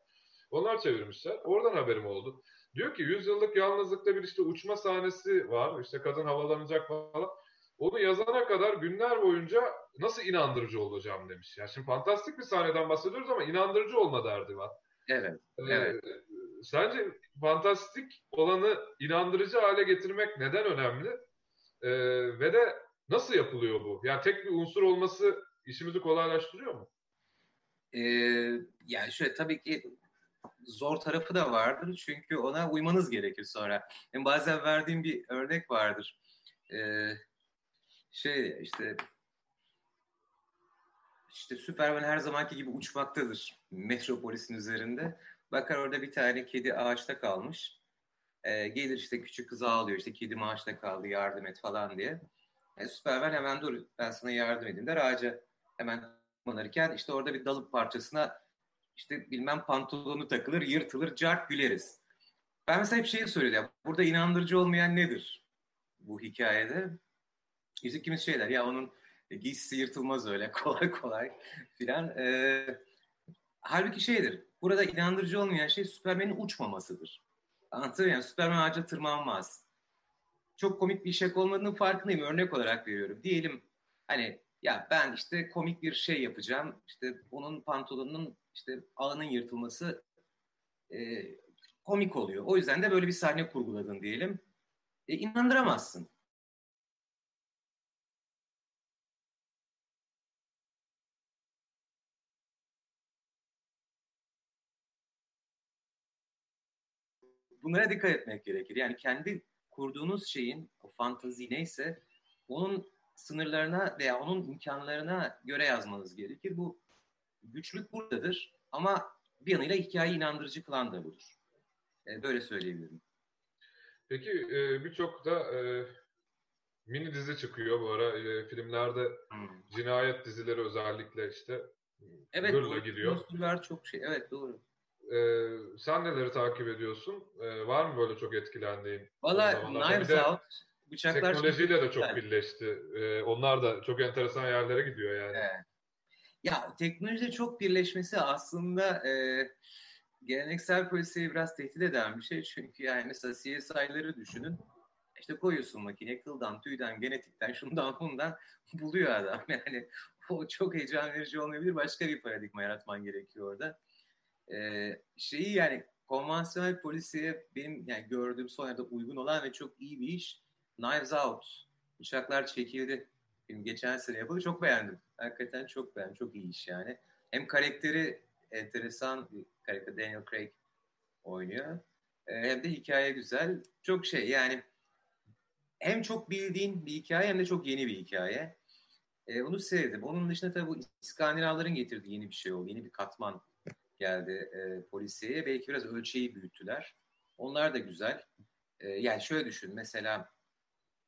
Onlar çevirmişler. Oradan haberim oldu. Diyor ki 100 yıllık yalnızlıkta bir işte uçma sahnesi var. İşte kadın havalanacak falan. Onu yazana kadar günler boyunca nasıl inandırıcı olacağım demiş. Yani şimdi fantastik bir sahneden bahsediyoruz ama inandırıcı olma derdi var. Evet. Ee, evet. Sence fantastik olanı inandırıcı hale getirmek neden önemli? E, ve de nasıl yapılıyor bu? Yani tek bir unsur olması işimizi kolaylaştırıyor mu? Ee, yani şöyle tabii ki zor tarafı da vardır. Çünkü ona uymanız gerekir sonra. Yani bazen verdiğim bir örnek vardır. Ee, şey işte işte Superman her zamanki gibi uçmaktadır metropolisin üzerinde. Bakar orada bir tane kedi ağaçta kalmış. Ee, gelir işte küçük kız ağlıyor işte kedi ağaçta kaldı yardım et falan diye. E, Superman hemen dur ben sana yardım edeyim der ağaca hemen tırmanırken işte orada bir dalıp parçasına işte bilmem pantolonu takılır yırtılır cart güleriz. Ben mesela hep şeyi söylüyorum. Burada inandırıcı olmayan nedir bu hikayede? İşte kimiz şeyler ya onun giysisi yırtılmaz öyle kolay kolay filan. Ee, halbuki şeydir. Burada inandırıcı olmayan şey Superman'in uçmamasıdır. Muyum? Yani Superman ağaca tırmanmaz. Çok komik bir şaka olmadığının farkındayım. Örnek olarak veriyorum. Diyelim hani ya ben işte komik bir şey yapacağım. İşte onun pantolonunun işte ağının yırtılması e, komik oluyor. O yüzden de böyle bir sahne kurguladın diyelim. E, inandıramazsın. Bunlara dikkat etmek gerekir. Yani kendi kurduğunuz şeyin, o fantazi neyse onun sınırlarına veya onun imkanlarına göre yazmanız gerekir. Bu güçlük buradadır ama bir yanıyla hikayeyi inandırıcı kılan da budur. E, böyle söyleyebilirim. Peki e, birçok da e, mini dizi çıkıyor bu ara. E, filmlerde hmm. cinayet dizileri özellikle işte evet, hırla gidiyor. Evet çok şey. Evet doğru. Ee, sen neleri takip ediyorsun? Ee, var mı böyle çok etkilendiğin? Valla Knives Out bıçaklar teknolojiyle çok de çok birleşti. Ee, onlar da çok enteresan yerlere gidiyor yani. Evet. Ya teknolojide çok birleşmesi aslında e, geleneksel polisiye biraz tehdit eden bir şey. Çünkü yani mesela CSI'ları düşünün. İşte koyuyorsun makine kıldan, tüyden, genetikten, şundan bundan buluyor adam. Yani o çok heyecan verici olmayabilir. Başka bir paradigma yaratman gerekiyor orada. Ee, şeyi yani konvansiyonel polisiye benim yani gördüğüm son yerde uygun olan ve çok iyi bir iş Knives Out. Bıçaklar çekildi. Film geçen sene yapıldı. Çok beğendim. Hakikaten çok beğendim. Çok iyi iş yani. Hem karakteri enteresan bir karakter. Daniel Craig oynuyor. Ee, hem de hikaye güzel. Çok şey yani hem çok bildiğin bir hikaye hem de çok yeni bir hikaye. Ee, bunu sevdim. Onun dışında tabii bu İskandinavların getirdiği yeni bir şey oldu. Yeni bir katman geldi e, polisiyeye. Belki biraz ölçeği büyüttüler. Onlar da güzel. E, yani şöyle düşün. Mesela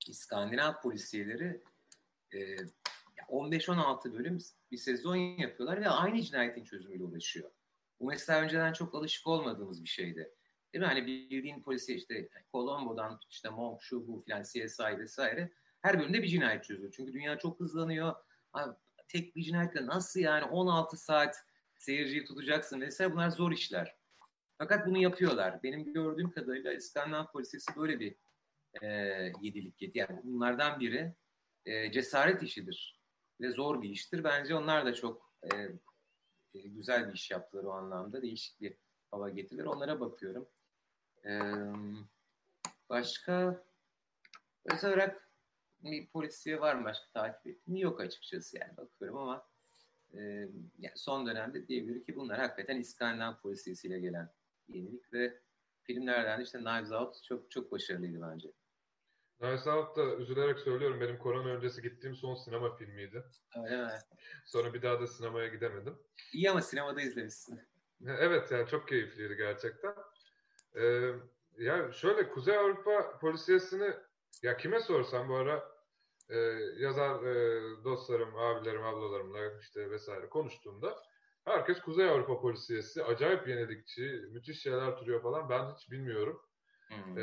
İskandinav polisiyeleri e, 15-16 bölüm bir sezon yapıyorlar ve aynı cinayetin çözümüyle ulaşıyor. Bu mesela önceden çok alışık olmadığımız bir şeydi. Değil mi? Hani bildiğin polisi işte Colombo'dan işte Monk, şu bu filan CSI vesaire her bölümde bir cinayet çözüyor. Çünkü dünya çok hızlanıyor. Abi, tek bir cinayetle nasıl yani 16 saat seyirciyi tutacaksın vesaire bunlar zor işler. Fakat bunu yapıyorlar. Benim gördüğüm kadarıyla İskandinav polisisi böyle bir e, yedilik yedi. Yani bunlardan biri e, cesaret işidir ve zor bir iştir. Bence onlar da çok e, e, güzel bir iş yaptılar o anlamda. Değişik bir hava getirir. Onlara bakıyorum. E, başka özel olarak bir polisiye var mı başka takip ettiğim? Yok açıkçası yani bakıyorum ama e, yani son dönemde diyebilir ki bunlar hakikaten İskandinav polisiyesiyle gelen yenilik ve filmlerden de işte Knives Out çok çok başarılıydı bence. Knives Out da üzülerek söylüyorum benim korona öncesi gittiğim son sinema filmiydi. Öyle mi? Sonra bir daha da sinemaya gidemedim. İyi ama sinemada izlemişsin. Evet yani çok keyifliydi gerçekten. Ee, ya şöyle Kuzey Avrupa polisiyesini ya kime sorsam bu ara e, yazar e, dostlarım, abilerim, ablalarımla işte vesaire konuştuğumda herkes Kuzey Avrupa polisiyesi acayip yenilikçi, müthiş şeyler türüyor falan ben hiç bilmiyorum. Hmm. Ee,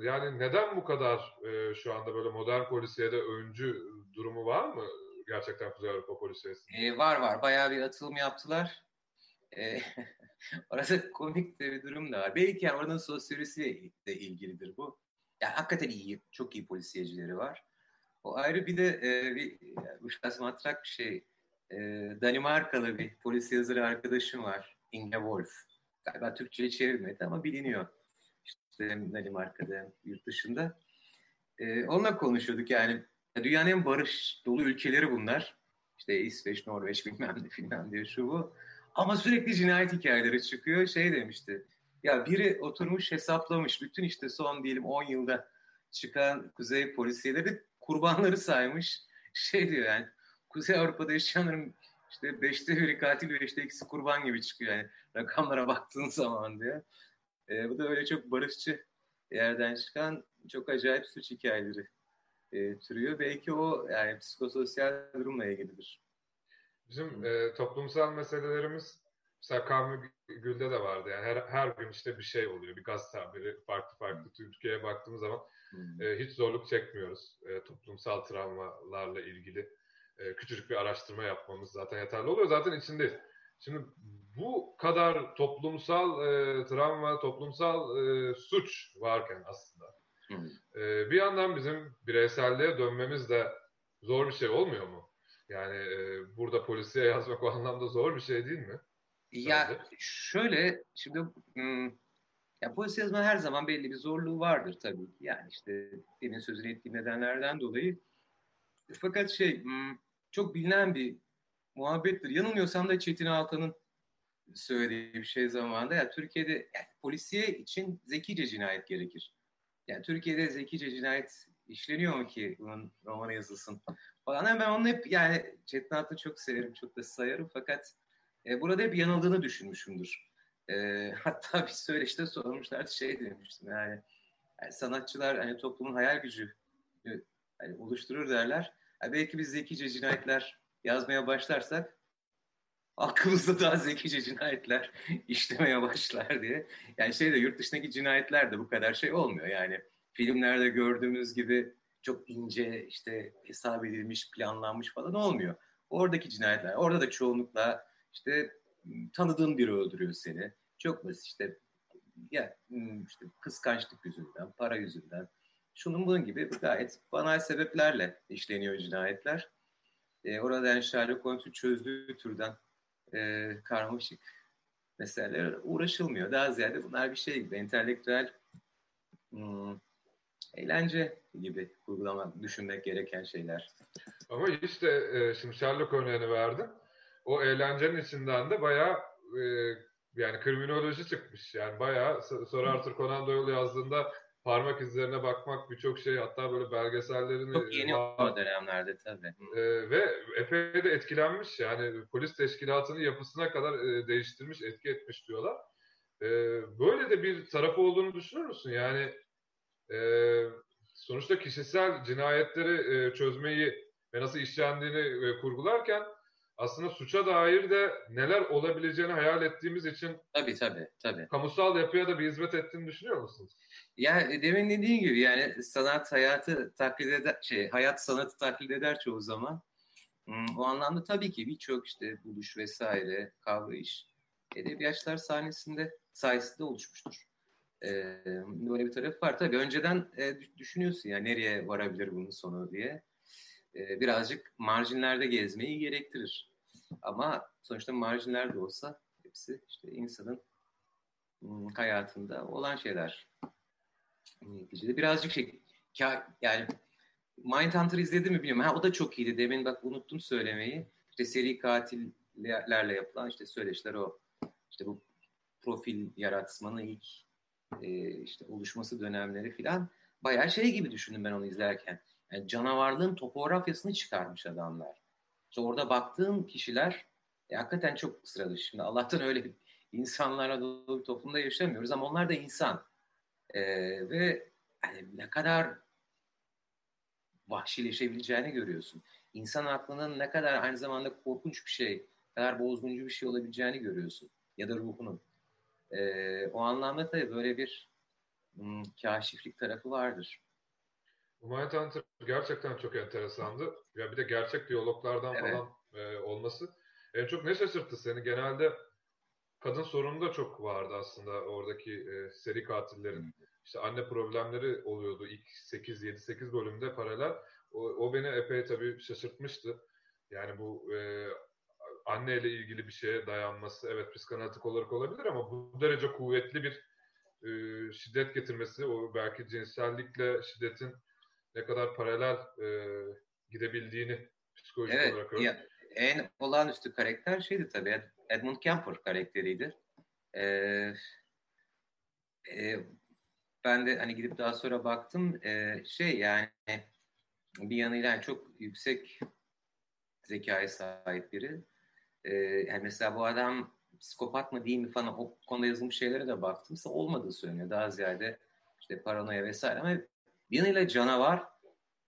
yani neden bu kadar e, şu anda böyle modern polisiyede öncü durumu var mı gerçekten Kuzey Avrupa polisiyesi? Ee, var var. Bayağı bir atılım yaptılar. Ee, orada komik de bir durum da var. Belki yani oranın sosyolojisiyle de ilgilidir bu. Yani hakikaten iyi, çok iyi polisiyecileri var. O ayrı bir de e, bir, bu biraz matrak bir şey. E, Danimarkalı bir polis yazarı arkadaşım var. Inge Wolf. Galiba Türkçe'ye çevirmedi ama biliniyor. İşte Danimarka'da yurt dışında. E, onunla konuşuyorduk yani. Dünyanın en barış dolu ülkeleri bunlar. İşte İsveç, Norveç bilmem ne filan diye şu bu. Ama sürekli cinayet hikayeleri çıkıyor. Şey demişti. Ya biri oturmuş hesaplamış. Bütün işte son diyelim 10 yılda çıkan kuzey polisiyeleri kurbanları saymış. Şey diyor yani Kuzey Avrupa'da yaşayanların işte beşte biri katil beşte ikisi kurban gibi çıkıyor yani rakamlara baktığın zaman diyor. E, bu da öyle çok barışçı yerden çıkan çok acayip suç hikayeleri e, türüyor. Belki o yani psikososyal durumla ilgilidir. Bizim e, toplumsal meselelerimiz mesela Kamil Gül'de de vardı. Yani her, her gün işte bir şey oluyor. Bir gaz tabiri farklı farklı. Türkiye'ye baktığımız zaman hmm. e, hiç zorluk çekmiyoruz. E, toplumsal travmalarla ilgili e, küçücük bir araştırma yapmamız zaten yeterli oluyor. Zaten içindeyiz. Şimdi bu kadar toplumsal e, travma, toplumsal e, suç varken aslında e, bir yandan bizim bireyselliğe dönmemiz de zor bir şey olmuyor mu? Yani e, burada polisiye yazmak o anlamda zor bir şey değil mi? Ya Sence? şöyle şimdi hmm, ya yazma her zaman belli bir zorluğu vardır tabii. Yani işte demin sözünü ettiğim nedenlerden dolayı. Fakat şey hmm, çok bilinen bir muhabbettir. Yanılmıyorsam da Çetin Altan'ın söylediği bir şey zamanında. Yani Türkiye'de yani polisiye için zekice cinayet gerekir. Yani Türkiye'de zekice cinayet işleniyor mu ki bunun romanı yazılsın falan. Ben onu hep yani Çetin Altan'ı çok severim, çok da sayarım fakat e, burada hep yanıldığını düşünmüşümdür. E, hatta bir söyleşte sormuşlardı şey demiştim yani, yani sanatçılar hani toplumun hayal gücü hani oluşturur derler. Yani belki biz zekice cinayetler yazmaya başlarsak aklımızda daha zekice cinayetler işlemeye başlar diye. Yani şey de yurt dışındaki cinayetler de bu kadar şey olmuyor. Yani filmlerde gördüğümüz gibi çok ince işte hesap edilmiş, planlanmış falan olmuyor. Oradaki cinayetler, orada da çoğunlukla işte tanıdığın biri öldürüyor seni. Çok basit işte ya işte kıskançlık yüzünden, para yüzünden, şunun bunun gibi gayet banal sebeplerle işleniyor cinayetler. E, orada yani Sherlock Holmes'un çözdüğü türden e, karmaşık meseleler uğraşılmıyor. Daha ziyade bunlar bir şey gibi, entelektüel hmm, eğlence gibi uygulamak, düşünmek gereken şeyler. Ama işte e, şimdi Sherlock örneğini verdim. O eğlencenin içinden de bayağı e, yani kriminoloji çıkmış. Yani bayağı Sir Arthur Conan Doyle yazdığında parmak izlerine bakmak birçok şey hatta böyle belgesellerini... Çok yeni var. o dönemlerde tabii. E, ve epey de etkilenmiş yani polis teşkilatının yapısına kadar e, değiştirmiş, etki etmiş diyorlar. E, böyle de bir tarafı olduğunu düşünür müsün? Yani e, sonuçta kişisel cinayetleri e, çözmeyi ve nasıl işlendiğini e, kurgularken aslında suça dair de neler olabileceğini hayal ettiğimiz için tabii tabii tabii. Kamusal yapıya da bir hizmet ettiğini düşünüyor musunuz? Ya e, demin dediğin gibi yani sanat hayatı taklit eder, şey hayat sanatı taklit eder çoğu zaman. Hmm, o anlamda tabii ki birçok işte buluş vesaire, kavrayış edebiyatçılar sahnesinde sayesinde oluşmuştur. Ee, böyle bir taraf var. Tabii önceden e, düşünüyorsun ya nereye varabilir bunun sonu diye. Ee, birazcık marjinlerde gezmeyi gerektirir. Ama sonuçta marjinlerde olsa hepsi işte insanın hmm, hayatında olan şeyler neticede. Birazcık şey yani Mindhunter izledi mi bilmiyorum. Ha, o da çok iyiydi. Demin bak unuttum söylemeyi. İşte seri katillerle yapılan işte söyleşiler o. İşte bu profil yaratmanın ilk e, işte oluşması dönemleri filan bayağı şey gibi düşündüm ben onu izlerken. Yani canavarlığın topografyasını çıkarmış adamlar. İşte orada baktığın kişiler e, hakikaten çok sıra dışı. Şimdi Allah'tan öyle bir insanlarla dolu bir toplumda yaşamıyoruz ama onlar da insan. E, ve yani ne kadar vahşileşebileceğini görüyorsun. İnsan aklının ne kadar aynı zamanda korkunç bir şey, kadar bozguncu bir şey olabileceğini görüyorsun. Ya da ruhunun. E, o anlamda tabii böyle bir hmm, kaşiflik tarafı vardır. Mindhunter gerçekten çok enteresandı. Ya bir de gerçek diyaloglardan evet. falan e, olması. En çok ne şaşırttı seni? Genelde kadın sorunu da çok vardı aslında oradaki e, seri katillerin. İşte anne problemleri oluyordu ilk 8 7 8 bölümde paralel. O, o beni epey tabii şaşırtmıştı. Yani bu e, anneyle ilgili bir şeye dayanması evet psikanalitik olarak olabilir ama bu derece kuvvetli bir e, şiddet getirmesi, o belki cinsellikle şiddetin ne kadar paralel e, gidebildiğini psikolojik evet, olarak ya, en olağanüstü karakter şeydi tabii Edmund Kemper karakteriydi. Ee, e, ben de hani gidip daha sonra baktım e, şey yani bir yanıyla yani çok yüksek zekaya sahip biri. E, yani mesela bu adam psikopat mı değil mi falan o konuda yazılmış şeylere de baktım. Mesela olmadığı söyleniyor. Daha ziyade işte paranoya vesaire ama bir yanıyla canavar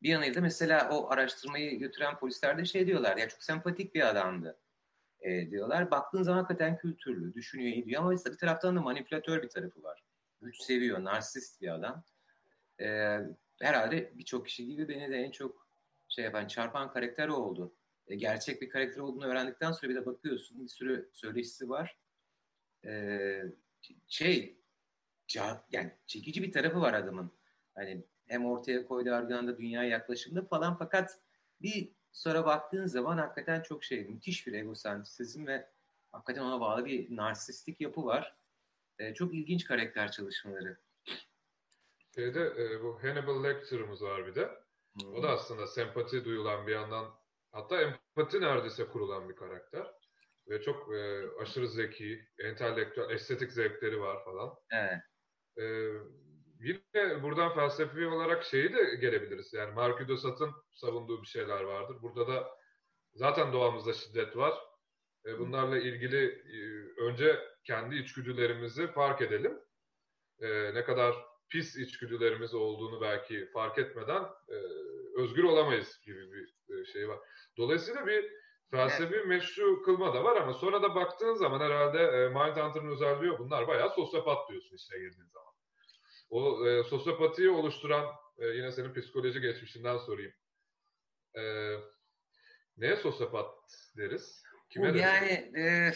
bir yanıyla mesela o araştırmayı götüren polisler de şey diyorlar ya çok sempatik bir adamdı e, diyorlar. Baktığın zaman hakikaten kültürlü, düşünüyor, ediyor ama bir taraftan da manipülatör bir tarafı var. Güç seviyor, narsist bir adam. E, herhalde birçok kişi gibi beni de en çok şey yapan, çarpan karakter oldu. E, gerçek bir karakter olduğunu öğrendikten sonra bir de bakıyorsun bir sürü söyleşisi var. E, şey, ca, yani çekici bir tarafı var adamın. Hani hem ortaya koyduğu argümanda dünya yaklaşımında falan fakat bir sonra baktığın zaman hakikaten çok şey müthiş bir egosentrizm ve hakikaten ona bağlı bir narsistik yapı var. E, çok ilginç karakter çalışmaları. Şeyde e, bu Hannibal Lecter'ımız var bir de. Hmm. O da aslında sempati duyulan bir yandan hatta empati neredeyse kurulan bir karakter. Ve çok e, aşırı zeki, entelektüel, estetik zevkleri var falan. Evet. E, yine buradan felsefi olarak şeyi de gelebiliriz. Yani de Sade'ın savunduğu bir şeyler vardır. Burada da zaten doğamızda şiddet var. E, bunlarla ilgili e, önce kendi içgüdülerimizi fark edelim. E, ne kadar pis içgüdülerimiz olduğunu belki fark etmeden e, özgür olamayız gibi bir e, şey var. Dolayısıyla bir felsefi evet. meşru kılma da var ama sonra da baktığın zaman herhalde e, Mindhunter'ın özelliği bunlar bayağı sosyopat diyorsun içine girdiğin zaman. O e, sosyopatiyi oluşturan e, yine senin psikoloji geçmişinden sorayım. E, neye sosyopat deriz? Kime Bu yani e,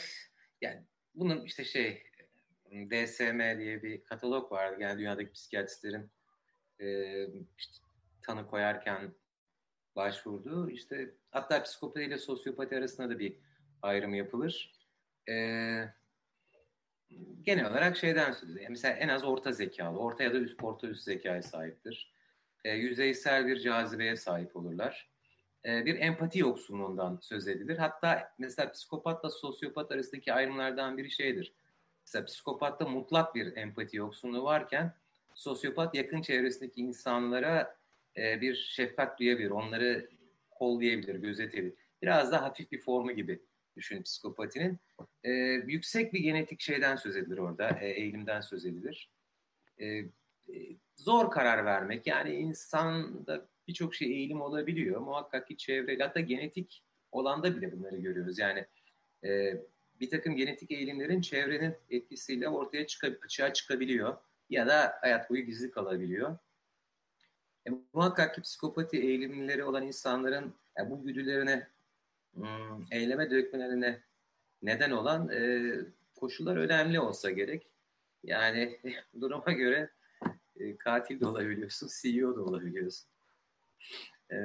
yani bunun işte şey DSM diye bir katalog vardı. Yani dünyadaki psikiyatristlerin e, işte, tanı koyarken başvurduğu işte hatta psikopati ile sosyopati arasında da bir ayrım yapılır. E, genel olarak şeyden söz ediyor. Mesela en az orta zekalı, orta ya da üst, orta üst zekaya sahiptir. E, yüzeysel bir cazibeye sahip olurlar. E, bir empati yoksunluğundan söz edilir. Hatta mesela psikopatla sosyopat arasındaki ayrımlardan biri şeydir. Mesela psikopatta mutlak bir empati yoksunluğu varken sosyopat yakın çevresindeki insanlara e, bir şefkat duyabilir, onları kollayabilir, gözetebilir. Biraz daha hafif bir formu gibi düşün psikopatinin. E, yüksek bir genetik şeyden söz edilir orada, e, eğilimden söz edilir. E, e, zor karar vermek, yani insanda birçok şey eğilim olabiliyor. Muhakkak ki çevreyle, hatta genetik olanda bile bunları görüyoruz. Yani e, bir takım genetik eğilimlerin çevrenin etkisiyle ortaya çıkab açığa çıkabiliyor ya da hayat boyu gizli kalabiliyor. E, muhakkak ki psikopati eğilimleri olan insanların yani bu güdülerine eyleme dökmelerine neden olan e, koşullar önemli olsa gerek. Yani duruma göre e, katil de olabiliyorsun, CEO da olabiliyorsun. E,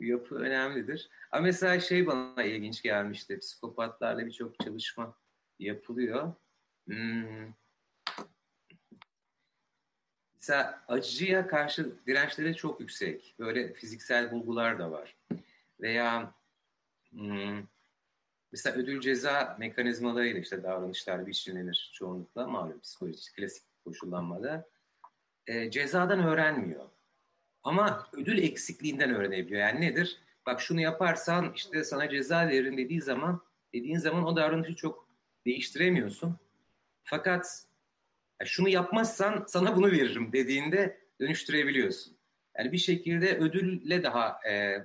yapı önemlidir. Ama mesela şey bana ilginç gelmişti. Psikopatlarla birçok çalışma yapılıyor. Hmm. Mesela acıya karşı dirençleri çok yüksek. Böyle fiziksel bulgular da var. Veya hmm, mesela ödül ceza mekanizmalarıyla işte davranışlar biçimlenir çoğunlukla malum psikolojik klasik koşullanmada. E, cezadan öğrenmiyor. Ama ödül eksikliğinden öğrenebiliyor. Yani nedir? Bak şunu yaparsan işte sana ceza veririm dediği zaman dediğin zaman o davranışı çok değiştiremiyorsun. Fakat şunu yapmazsan sana bunu veririm dediğinde dönüştürebiliyorsun. Yani bir şekilde ödülle daha e,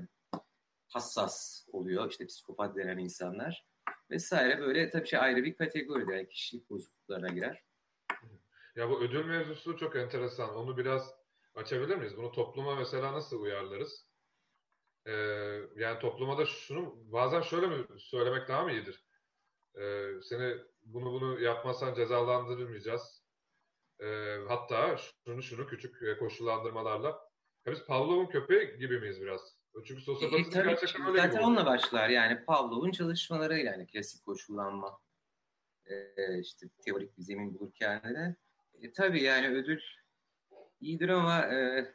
hassas oluyor işte psikopat denen insanlar vesaire böyle tabii şey ayrı bir kategori yani kişilik bozukluklarına girer. Ya bu ödül mevzusu çok enteresan. Onu biraz açabilir miyiz? Bunu topluma mesela nasıl uyarlarız? Ee, yani topluma da şunu bazen şöyle mi söylemek daha mı iyidir? Ee, seni bunu bunu yapmazsan cezalandırmayacağız. Ee, hatta şunu şunu küçük koşullandırmalarla. Ya biz Pavlov'un köpeği gibi miyiz biraz? Çünkü sosyopatizm e, gerçekten öyle Zaten onunla başlar yani Pavlov'un çalışmaları yani klasik koşullanma e, işte teorik bir zemin bulurken de. E, tabii yani ödül iyidir ama e,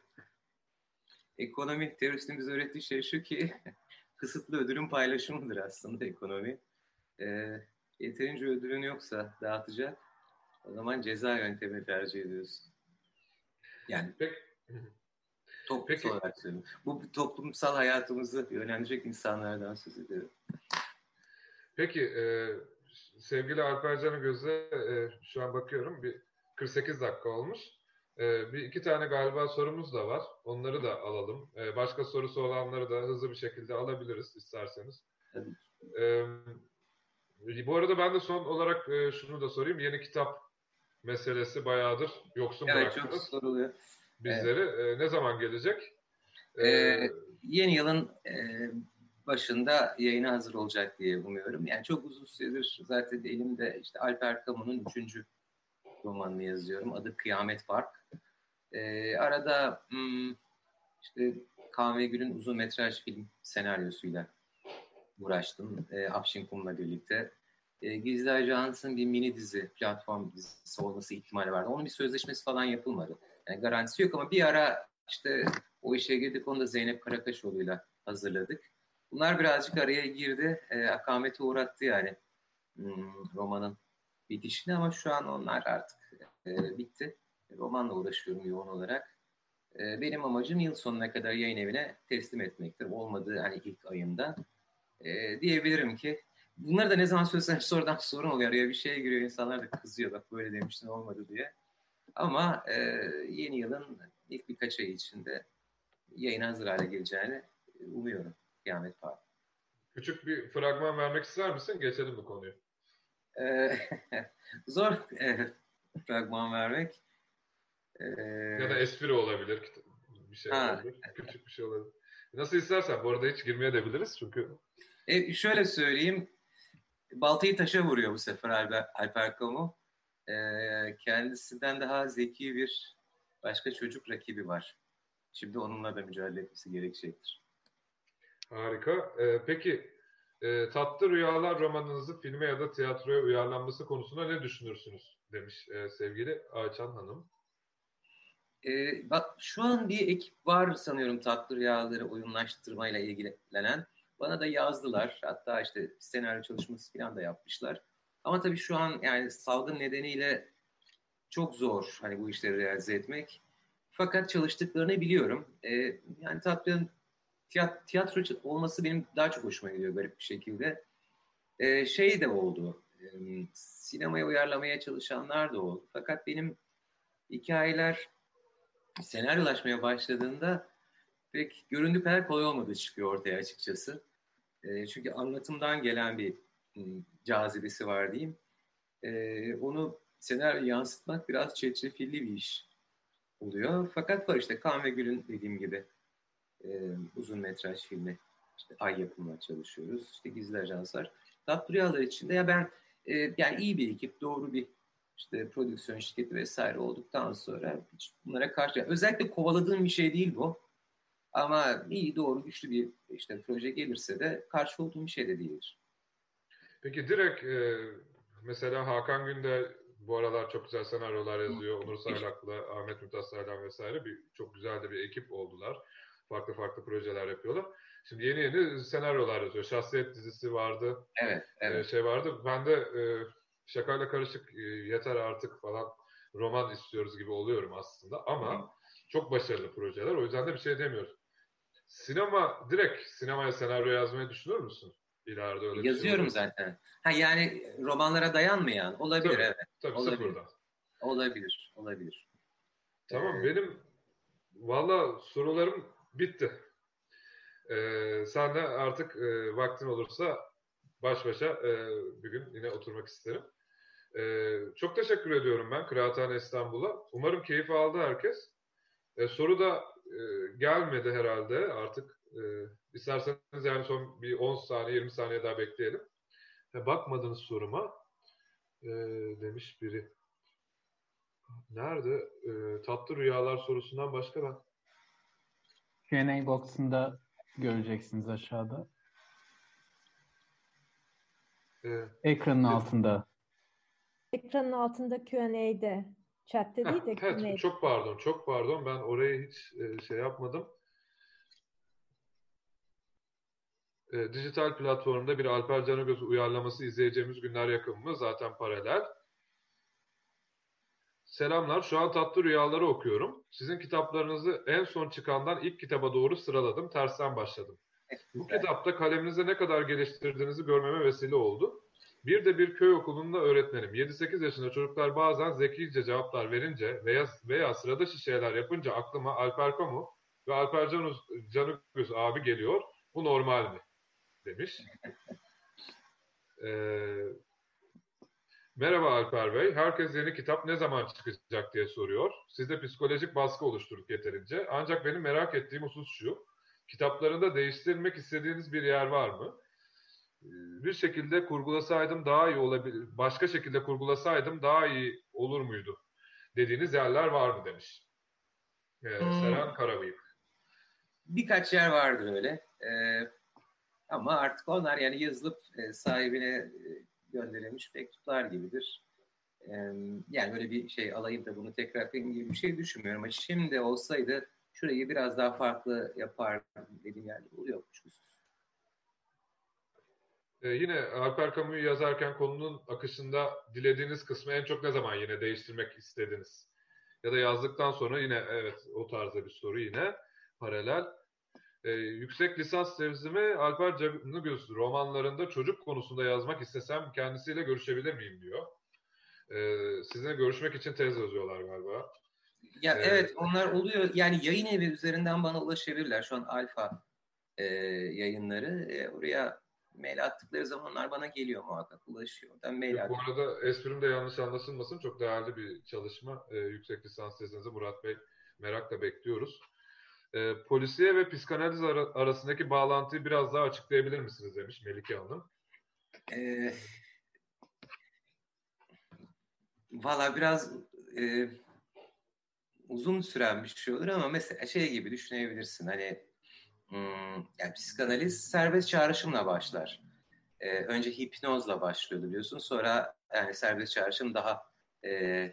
ekonomi teröristin bize öğrettiği şey şu ki kısıtlı ödülün paylaşımıdır aslında ekonomi. E, yeterince ödülün yoksa dağıtacak o zaman ceza yöntemi tercih ediyorsun. Yani Peki. Toplumsal Peki. olarak söylüyorum. Bu toplumsal hayatımızı yönlendirecek insanlardan söz ediyorum. Peki e, sevgili Alper Canı Göz'e e, şu an bakıyorum bir 48 dakika olmuş. E, bir iki tane galiba sorumuz da var. Onları da alalım. E, başka sorusu olanları da hızlı bir şekilde alabiliriz isterseniz. E, bu arada ben de son olarak e, şunu da sorayım. Yeni kitap meselesi bayağıdır yoksun evet, bıraktınız. çok soruluyor. Bizleri. Evet. E, ne zaman gelecek? Ee, ee, yeni yılın e, başında yayına hazır olacak diye umuyorum. Yani çok uzun süredir zaten elimde işte Alper Camus'un üçüncü romanını yazıyorum. Adı Kıyamet Park. Ee, arada hmm, işte Kaan ve Gül'ün uzun metraj film senaryosuyla uğraştım. E, Afşin Kum'la birlikte. E, Gizli Ajans'ın bir mini dizi, platform dizisi olması ihtimali vardı. Onun bir sözleşmesi falan yapılmadı. Yani garantisi yok ama bir ara işte o işe girdik. Onu da Zeynep Karakaşoğlu'yla hazırladık. Bunlar birazcık araya girdi. E, akamete uğrattı yani hmm, romanın bitişini ama şu an onlar artık e, bitti. Romanla uğraşıyorum yoğun olarak. E, benim amacım yıl sonuna kadar yayın evine teslim etmektir. Olmadığı hani ilk ayında. E, diyebilirim ki bunları da ne zaman söylesem sonradan sorun oluyor. Ya bir şeye giriyor insanlar da kızıyor. Bak böyle demiştin olmadı diye. Ama e, yeni yılın ilk birkaç ay içinde yayın hazır hale geleceğini umuyorum. Kıyamet Park. Küçük bir fragman vermek ister misin? Geçelim bu konuyu. E, zor e, fragman vermek. E, ya da espri olabilir. Bir şey ha. olabilir. Küçük bir şey olabilir. Nasıl istersen. Bu arada hiç girmeye de biliriz çünkü. E, şöyle söyleyeyim baltayı taşa vuruyor bu sefer Alper, Alper Ee, kendisinden daha zeki bir başka çocuk rakibi var. Şimdi onunla da mücadele etmesi gerekecektir. Harika. Ee, peki e, Tatlı Rüyalar romanınızı filme ya da tiyatroya uyarlanması konusunda ne düşünürsünüz? Demiş e, sevgili Ayçan Hanım. Ee, bak şu an bir ekip var sanıyorum Tatlı Rüyaları oyunlaştırmayla ilgilenen. Bana da yazdılar. Hatta işte senaryo çalışması falan da yapmışlar. Ama tabii şu an yani salgın nedeniyle çok zor hani bu işleri realize etmek. Fakat çalıştıklarını biliyorum. Ee, yani tatlının tiyat tiyatro olması benim daha çok hoşuma gidiyor garip bir şekilde. Ee, şey de oldu. E, sinemaya uyarlamaya çalışanlar da oldu. Fakat benim hikayeler senaryolaşmaya başladığında pek göründüğü kadar kolay olmadığı çıkıyor ortaya açıkçası. E, çünkü anlatımdan gelen bir cazibesi var diyeyim. E, onu senaryo yansıtmak biraz çetrefilli bir iş oluyor. Fakat var işte Kan ve Gül'ün dediğim gibi e, uzun metraj filmi işte Ay yapımına çalışıyoruz. İşte Gizli Ajanslar. Tatlı içinde ya ben e, yani iyi bir ekip, doğru bir işte prodüksiyon şirketi vesaire olduktan sonra hiç bunlara karşı özellikle kovaladığım bir şey değil bu. Ama iyi doğru güçlü bir işte proje gelirse de karşı olduğum bir şey de değildir. Peki direkt e, mesela Hakan Günde bu aralar çok güzel senaryolar yazıyor. Onur Saylak'la, Ahmet Mümtaz Saylan vesaire bir çok güzel de bir ekip oldular. Farklı farklı projeler yapıyorlar. Şimdi yeni yeni senaryolar yazıyor. Şahsiyet dizisi vardı. Evet, evet. E, şey vardı. Ben de e, şakayla karışık e, yeter artık falan roman istiyoruz gibi oluyorum aslında. Ama Hı. çok başarılı projeler. O yüzden de bir şey demiyoruz. Sinema, direkt sinemaya senaryo yazmayı düşünür müsün? İleride öyle Yazıyorum şey zaten. Ha yani romanlara dayanmayan olabilir tabii, evet. Tabii olabilir. sıfırdan. Olabilir, olabilir. Tamam ee, benim valla sorularım bitti. Ee, sen de artık e, vaktin olursa baş başa e, bir gün yine oturmak isterim. E, çok teşekkür ediyorum ben Kıraathane İstanbul'a. Umarım keyif aldı herkes. E, soru da e, gelmedi herhalde artık. E, isterseniz yani son bir 10 saniye 20 saniye daha bekleyelim. E, bakmadınız soruma e, demiş biri. Nerede? E, tatlı rüyalar sorusundan başka ben. Q&A box'ında göreceksiniz aşağıda. Ee, Ekranın evet. altında. Ekranın altında Q&A'de. Chat'te değil de evet, çok pardon, çok pardon. Ben oraya hiç e, şey yapmadım. E, dijital platformda bir Alper Canıgöz uyarlaması izleyeceğimiz günler yakın mı? Zaten paralel. Selamlar, şu an Tatlı Rüyaları okuyorum. Sizin kitaplarınızı en son çıkandan ilk kitaba doğru sıraladım, tersten başladım. Bu kitapta kaleminizi ne kadar geliştirdiğinizi görmeme vesile oldu. Bir de bir köy okulunda öğretmenim. 7-8 yaşında çocuklar bazen zekice cevaplar verince veya, veya sırada şeyler yapınca aklıma Alper Kamu ve Alper Canuz, Canıgöz abi geliyor. Bu normal mi? Demiş. Ee, Merhaba Alper Bey. Herkes yeni kitap ne zaman çıkacak diye soruyor. Sizde psikolojik baskı oluşturduk yeterince. Ancak benim merak ettiğim husus şu. Kitaplarında değiştirmek istediğiniz bir yer var mı? Ee, bir şekilde kurgulasaydım daha iyi olabilir. Başka şekilde kurgulasaydım daha iyi olur muydu? Dediğiniz yerler var mı demiş. Ee, hmm. Seren Karabıyık. Birkaç yer vardır öyle. Ee, ama artık onlar yani yazılıp e, sahibine e, gönderilmiş mektuplar gibidir. E, yani böyle bir şey alayım da bunu tekrar yapayım gibi bir şey düşünmüyorum. Ama şimdi olsaydı şurayı biraz daha farklı yapar dediğim yerde oluyor kuşkusuz. Ee, yine Alper Camus'u yazarken konunun akışında dilediğiniz kısmı en çok ne zaman yine değiştirmek istediniz? Ya da yazdıktan sonra yine evet o tarzda bir soru yine paralel. Ee, yüksek lisans tezimi Alper Canıgöz romanlarında çocuk konusunda yazmak istesem kendisiyle görüşebilir miyim diyor. Ee, sizinle görüşmek için tez yazıyorlar galiba. Ya ee, evet onlar oluyor. Yani yayın evi üzerinden bana ulaşabilirler. Şu an Alfa e, yayınları. E, oraya mail attıkları zamanlar bana geliyor muhakkak. Ulaşıyor. Ben mail Bu arada esprim de yanlış anlaşılmasın. Çok değerli bir çalışma. E, yüksek lisans tezinizi Murat Bey merakla bekliyoruz. E, polisiye ve psikanaliz ara, arasındaki bağlantıyı biraz daha açıklayabilir misiniz demiş Melike Hanım. E, Valla biraz e, uzun süren bir şey olur ama mesela şey gibi düşünebilirsin hani hmm, yani psikanaliz serbest çağrışımla başlar. E, önce hipnozla başlıyordu biliyorsun sonra yani serbest çağrışım daha e,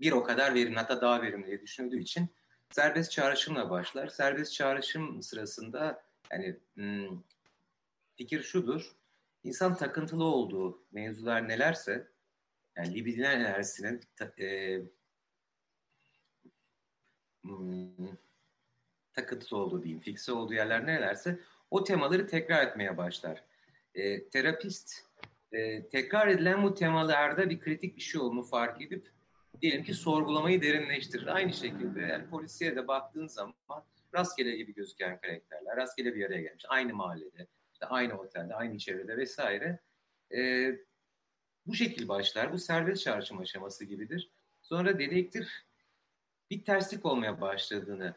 bir o kadar verimli hatta daha verimli diye düşünüldüğü için serbest çağrışımla başlar. Serbest çağrışım sırasında yani hmm, fikir şudur. İnsan takıntılı olduğu mevzular nelerse yani libidinal enerjisinin e, hmm, takıntılı olduğu diyeyim, fikse olduğu yerler nerelerse o temaları tekrar etmeye başlar. E, terapist e, tekrar edilen bu temalarda bir kritik bir şey olduğunu fark edip diyelim ki sorgulamayı derinleştirir. Aynı şekilde yani polisiye de baktığın zaman rastgele gibi gözüken karakterler, rastgele bir araya gelmiş, aynı mahallede, işte aynı otelde, aynı çevrede vesaire. E, bu şekil başlar. Bu serbest çağrışım aşaması gibidir. Sonra dedektif bir terslik olmaya başladığını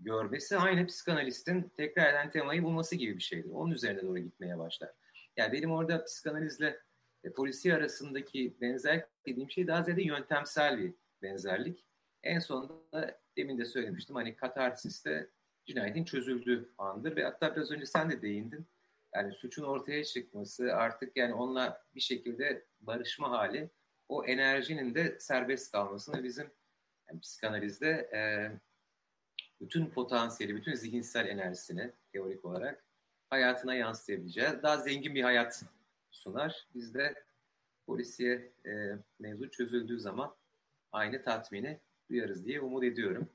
görmesi aynı psikanalistin tekrar eden temayı bulması gibi bir şeydir. Onun üzerine doğru gitmeye başlar. Yani benim orada psikanalizle e, polisi arasındaki benzerlik dediğim şey daha ziyade yöntemsel bir benzerlik. En sonunda demin de söylemiştim hani katarsiste cinayetin çözüldüğü andır ve hatta biraz önce sen de değindin. Yani suçun ortaya çıkması artık yani onunla bir şekilde barışma hali o enerjinin de serbest kalmasını bizim yani psikanalizde e, bütün potansiyeli, bütün zihinsel enerjisini teorik olarak hayatına yansıtabileceği daha zengin bir hayat sunar. Biz de polisiye e, mevzu çözüldüğü zaman aynı tatmini duyarız diye umut ediyorum.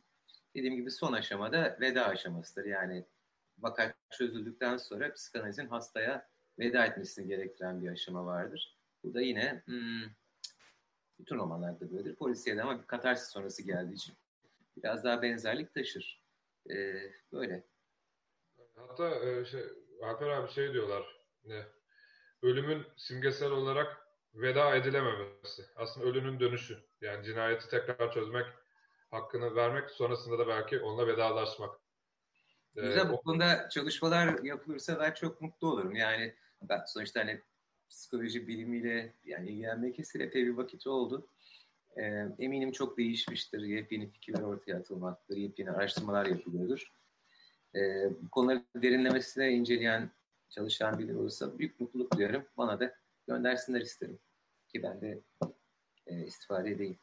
Dediğim gibi son aşamada veda aşamasıdır. Yani vaka çözüldükten sonra psikanalizin hastaya veda etmesini gerektiren bir aşama vardır. Bu da yine hmm, bütün romanlarda böyledir. Polisiye de ama bir katarsis sonrası geldiği için biraz daha benzerlik taşır. Ee, böyle. Hatta e, şey, Alper abi şey diyorlar. Ne? Ölümün simgesel olarak veda edilememesi. Aslında ölünün dönüşü. Yani cinayeti tekrar çözmek, hakkını vermek, sonrasında da belki onunla vedalaşmak. Ee, Güzel bu konuda çalışmalar yapılırsa ben çok mutlu olurum. Yani ben sonuçta hani psikoloji bilimiyle yani ilgilenmek epey bir vakit oldu. E, eminim çok değişmiştir. Yepyeni fikirler ortaya atılmaktadır. Yepyeni araştırmalar yapılıyordur. E, bu konuları derinlemesine inceleyen, çalışan biri olursa büyük mutluluk duyarım. Bana da göndersinler isterim. Ki ben de e, istifade edeyim.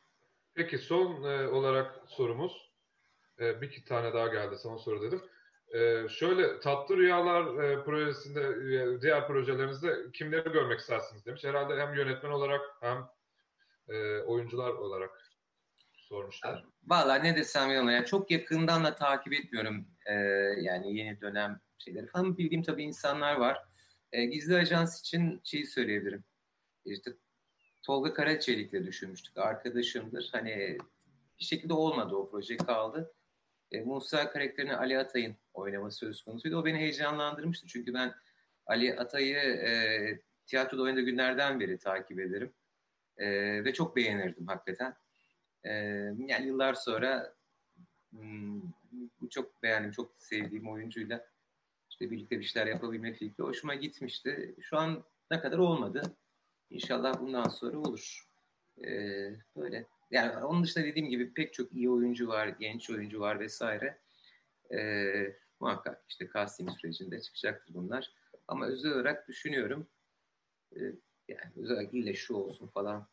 Peki son e, olarak sorumuz. E, bir iki tane daha geldi son soru dedim. Ee, şöyle Tatlı Rüyalar e, projesinde, e, diğer projelerinizde kimleri görmek istersiniz demiş. Herhalde hem yönetmen olarak hem e, oyuncular olarak sormuşlar. Valla ne desem yalan. Yani çok yakından da takip etmiyorum e, yani yeni dönem şeyleri falan. Bildiğim tabii insanlar var. E, Gizli Ajans için şeyi söyleyebilirim. İşte Tolga Karaçelik'le düşünmüştük. Arkadaşımdır. Hani bir şekilde olmadı o proje kaldı. E, Musa karakterini Ali Atay'ın oynaması söz konusuydu. O beni heyecanlandırmıştı. Çünkü ben Ali Atay'ı e, tiyatroda oynadığı günlerden beri takip ederim. E, ve çok beğenirdim hakikaten. E, yani yıllar sonra hmm, çok beğendim, çok sevdiğim oyuncuyla işte birlikte bir şeyler yapabilme fikri hoşuma gitmişti. Şu an ne kadar olmadı. İnşallah bundan sonra olur. Ee, böyle. Yani onun dışında dediğim gibi pek çok iyi oyuncu var, genç oyuncu var vesaire. Ee, muhakkak işte casting sürecinde çıkacaktır bunlar. Ama özel olarak düşünüyorum. Ee, yani özellikle ile şu olsun falan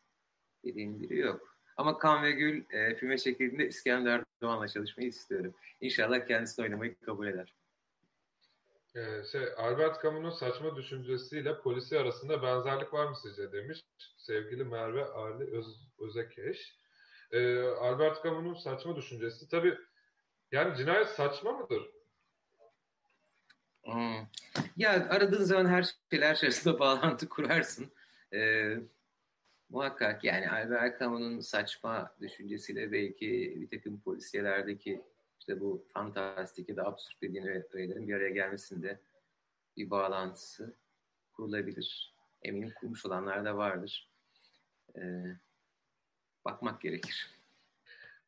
dediğim biri yok. Ama Kan ve Gül e, filme çekildiğinde İskender Doğan'la çalışmayı istiyorum. İnşallah kendisi oynamayı kabul eder. Ee, şey, Albert Camus'un saçma düşüncesiyle polisi arasında benzerlik var mı sizce demiş sevgili Merve Ali Öz, Özekeş. Ee, Albert Camus'un saçma düşüncesi tabi yani cinayet saçma mıdır? Hmm. Ya aradığın zaman her şeyler arasında bağlantı kurarsın. Ee, muhakkak yani Albert Camus'un saçma düşüncesiyle belki bir takım polisiyelerdeki işte bu fantastik ya da absürt dediğin öğelerin bir araya gelmesinde bir bağlantısı kurulabilir. Eminim kurmuş olanlar da vardır. Ee, bakmak gerekir.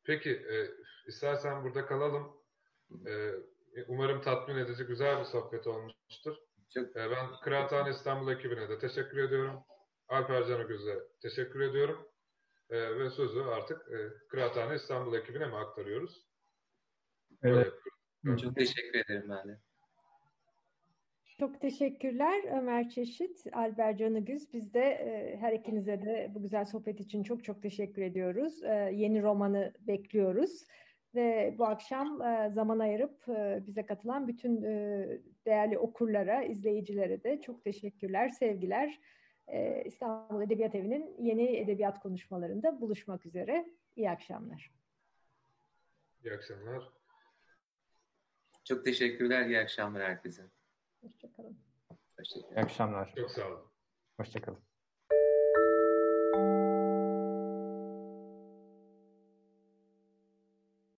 Peki, e, istersen burada kalalım. E, umarım tatmin edici, güzel bir sohbet olmuştur. Çok... E, ben Kıraathane İstanbul ekibine de teşekkür ediyorum. Alper Canıgöz'e teşekkür ediyorum. E, ve sözü artık e, Kıraathane İstanbul ekibine mi aktarıyoruz? Evet. Çok teşekkür ederim ben de. Çok teşekkürler Ömer Çeşit, Alper Canıgüz. Biz de e, her ikinize de bu güzel sohbet için çok çok teşekkür ediyoruz. E, yeni romanı bekliyoruz. Ve bu akşam e, zaman ayırıp e, bize katılan bütün e, değerli okurlara, izleyicilere de çok teşekkürler, sevgiler. E, İstanbul Edebiyat Evi'nin yeni edebiyat konuşmalarında buluşmak üzere. İyi akşamlar. İyi akşamlar. Çok teşekkürler. İyi akşamlar herkese. Hoşçakalın. Hoşçakalın. İyi akşamlar. Çok sağ olun. Hoşçakalın.